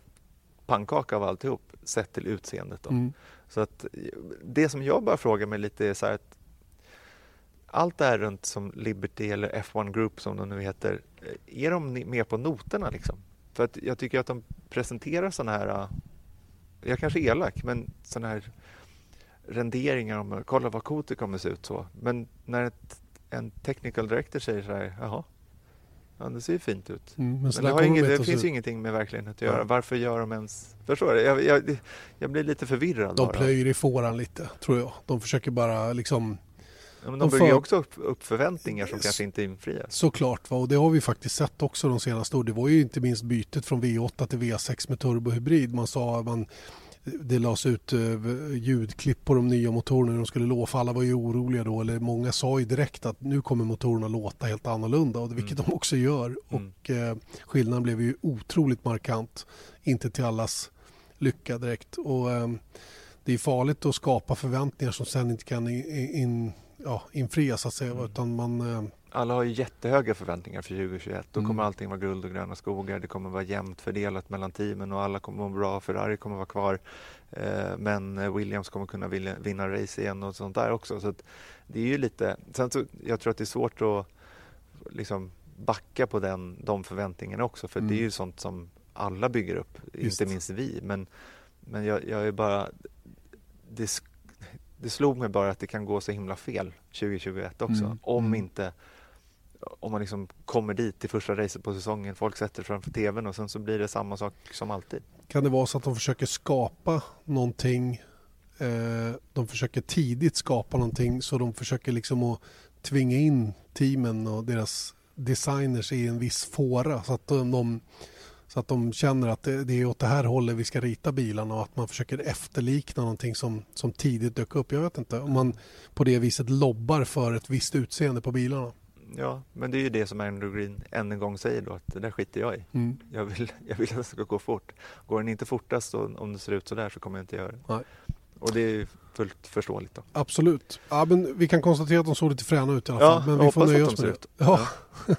pannkaka av alltihop sett till utseendet. Då. Mm. Så att det som jag bara frågar mig lite är så här att allt det här runt som Liberty eller F1 Group som de nu heter, är de med på noterna liksom? För att jag tycker att de presenterar sådana här, uh, jag kanske är elak, men sådana här renderingar om, kolla vad coolt det kommer se ut så. Men när ett, en technical director säger så här, jaha, ja, det ser ju fint ut. Mm, men men det, inget, det finns ju ingenting med verkligheten att göra. Nej. Varför gör de ens, förstår du? Jag, jag, jag blir lite förvirrad De bara. plöjer i fåran lite, tror jag. De försöker bara liksom... Ja, men de de bygger för- också upp, upp förväntningar som kanske inte infrias. Såklart, va? och det har vi faktiskt sett också de senaste åren. Det var ju inte minst bytet från V8 till V6 med turbohybrid. Man sa man det lades ut eh, ljudklipp på de nya motorerna när de skulle låta. Alla var ju oroliga då, eller många sa ju direkt att nu kommer motorerna låta helt annorlunda, och vilket Mm. de också gör. Mm. Och eh, skillnaden blev ju otroligt markant, inte till allas lycka direkt. Och, eh, det är farligt att skapa förväntningar som sen inte kan in, in, ja, infrias, så att säga. Mm. Utan man, eh, Alla har ju jättehöga förväntningar för 2021. Då Mm. kommer allting vara guld och gröna skogar. Det kommer vara jämnt fördelat mellan teamen och alla kommer må bra. Ferrari kommer vara kvar. Eh, Men eh, Williams kommer kunna vinna race igen och sånt där också. Så det är ju lite... Sen så, jag tror att det är svårt att liksom backa på den, de förväntningarna också. För det är Mm. ju sånt som alla bygger upp, Visst. inte minst vi. Men, men jag, jag är bara... Det, det slog mig bara att det kan gå så himla fel 2021 också. Mm. Om Mm. inte om man liksom kommer dit till första racet på säsongen, folk sätter framför tvn och sen så blir det samma sak som alltid. Kan det vara så att de försöker skapa någonting, eh, de försöker tidigt skapa någonting så de försöker liksom att tvinga in teamen och deras designers i en viss fåra så att de, de, så att de känner att det, det är åt det här hållet vi ska rita bilarna och att man försöker efterlikna någonting som, som tidigt dök upp. Jag vet inte om man på det viset lobbar för ett visst utseende på bilarna. Ja, men det är ju det som Andrew Green än en gång säger då, att det där skiter jag i. Mm. Jag, vill, jag vill att det ska gå fort. Går den inte fortast och om det ser ut så där så kommer jag inte göra det. Nej. Och det är ju fullt förståeligt då. Absolut. Ja, men vi kan konstatera att de såg lite fräna ut i alla Ja, fall. Men jag vi får nöja oss med det. Ja.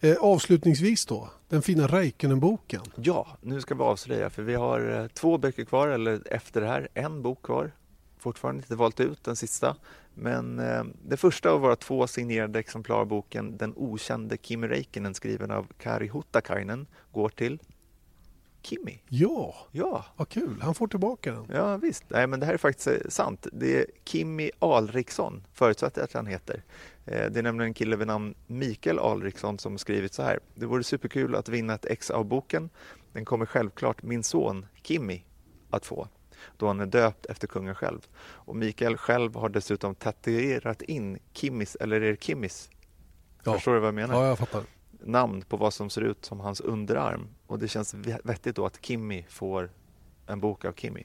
Eh, Avslutningsvis då, den fina Räikkönen-boken. Ja, nu ska vi avslöja för vi har eh, två böcker kvar, eller efter det här, en bok kvar. Fortfarande inte valt ut den sista. Men eh, det första av våra två signerade exemplar av boken Den okände Kimi Räikkönen skriven av Kari Huttakainen går till Kimi. Ja, Ja, vad kul. Han får tillbaka den. ja visst. Nej, men det här är faktiskt eh, sant. Det är Kimi Alriksson, förutsatt att han heter. Eh, Det är nämligen en kille vid namn Mikael Alriksson som skrivit så här. Det vore superkul att vinna ett ex av boken. Den kommer självklart min son Kimi att få då han är döpt efter kungen själv. Och Mikael själv har dessutom tatuerat in Kimmis, eller är det Kimmis? Ja. Förstår du vad jag menar? Ja, jag fattar. Namn på vad som ser ut som hans underarm. Och det känns ve- vettigt då att Kimmy får en bok av Kimmy.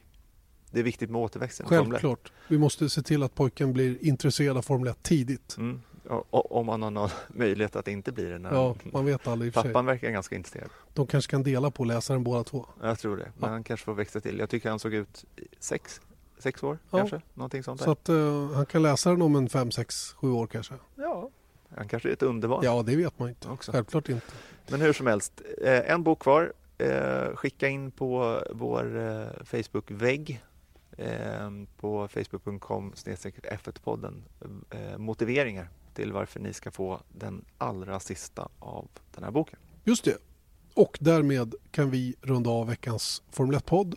Det är viktigt med återväxten. i Formel 1. Självklart. Vi måste se till att pojken blir intresserad av Formel 1 tidigt. Mm. Och, om man har någon möjlighet att inte bli det. När Ja, man vet aldrig för sig. Pappan verkar ganska intresserad. De kanske kan dela på läsaren båda två. Jag tror det. Men Ja. han kanske får växa till. Jag tycker han såg ut sex, sex år Ja. kanske. Någonting sånt där. Så att eh, han kan läsa den om en fem, sex, sju år kanske. Ja. Han kanske är ett underbarn. Ja, det vet man inte. Också. Självklart inte. Men hur som helst, eh, en bok kvar. Eh, skicka in på vår eh, Facebook-vägg på facebook.com F1-podden eh, motiveringar till varför ni ska få den allra sista av den här boken. Just det. Och därmed kan vi runda av veckans Formel 1-podd.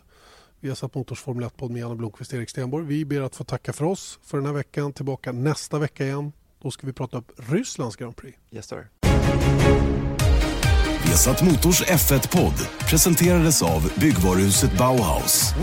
Vi har satt Motors Formel 1-podd med Janne Blomqvist och Erik Stenborg. Vi ber att få tacka för oss för den här veckan. Tillbaka nästa vecka igen. Då ska vi prata Rysslands Grand Prix. Yes sir. Vesat Motors F1-podd presenterades av byggvaruhuset Bauhaus.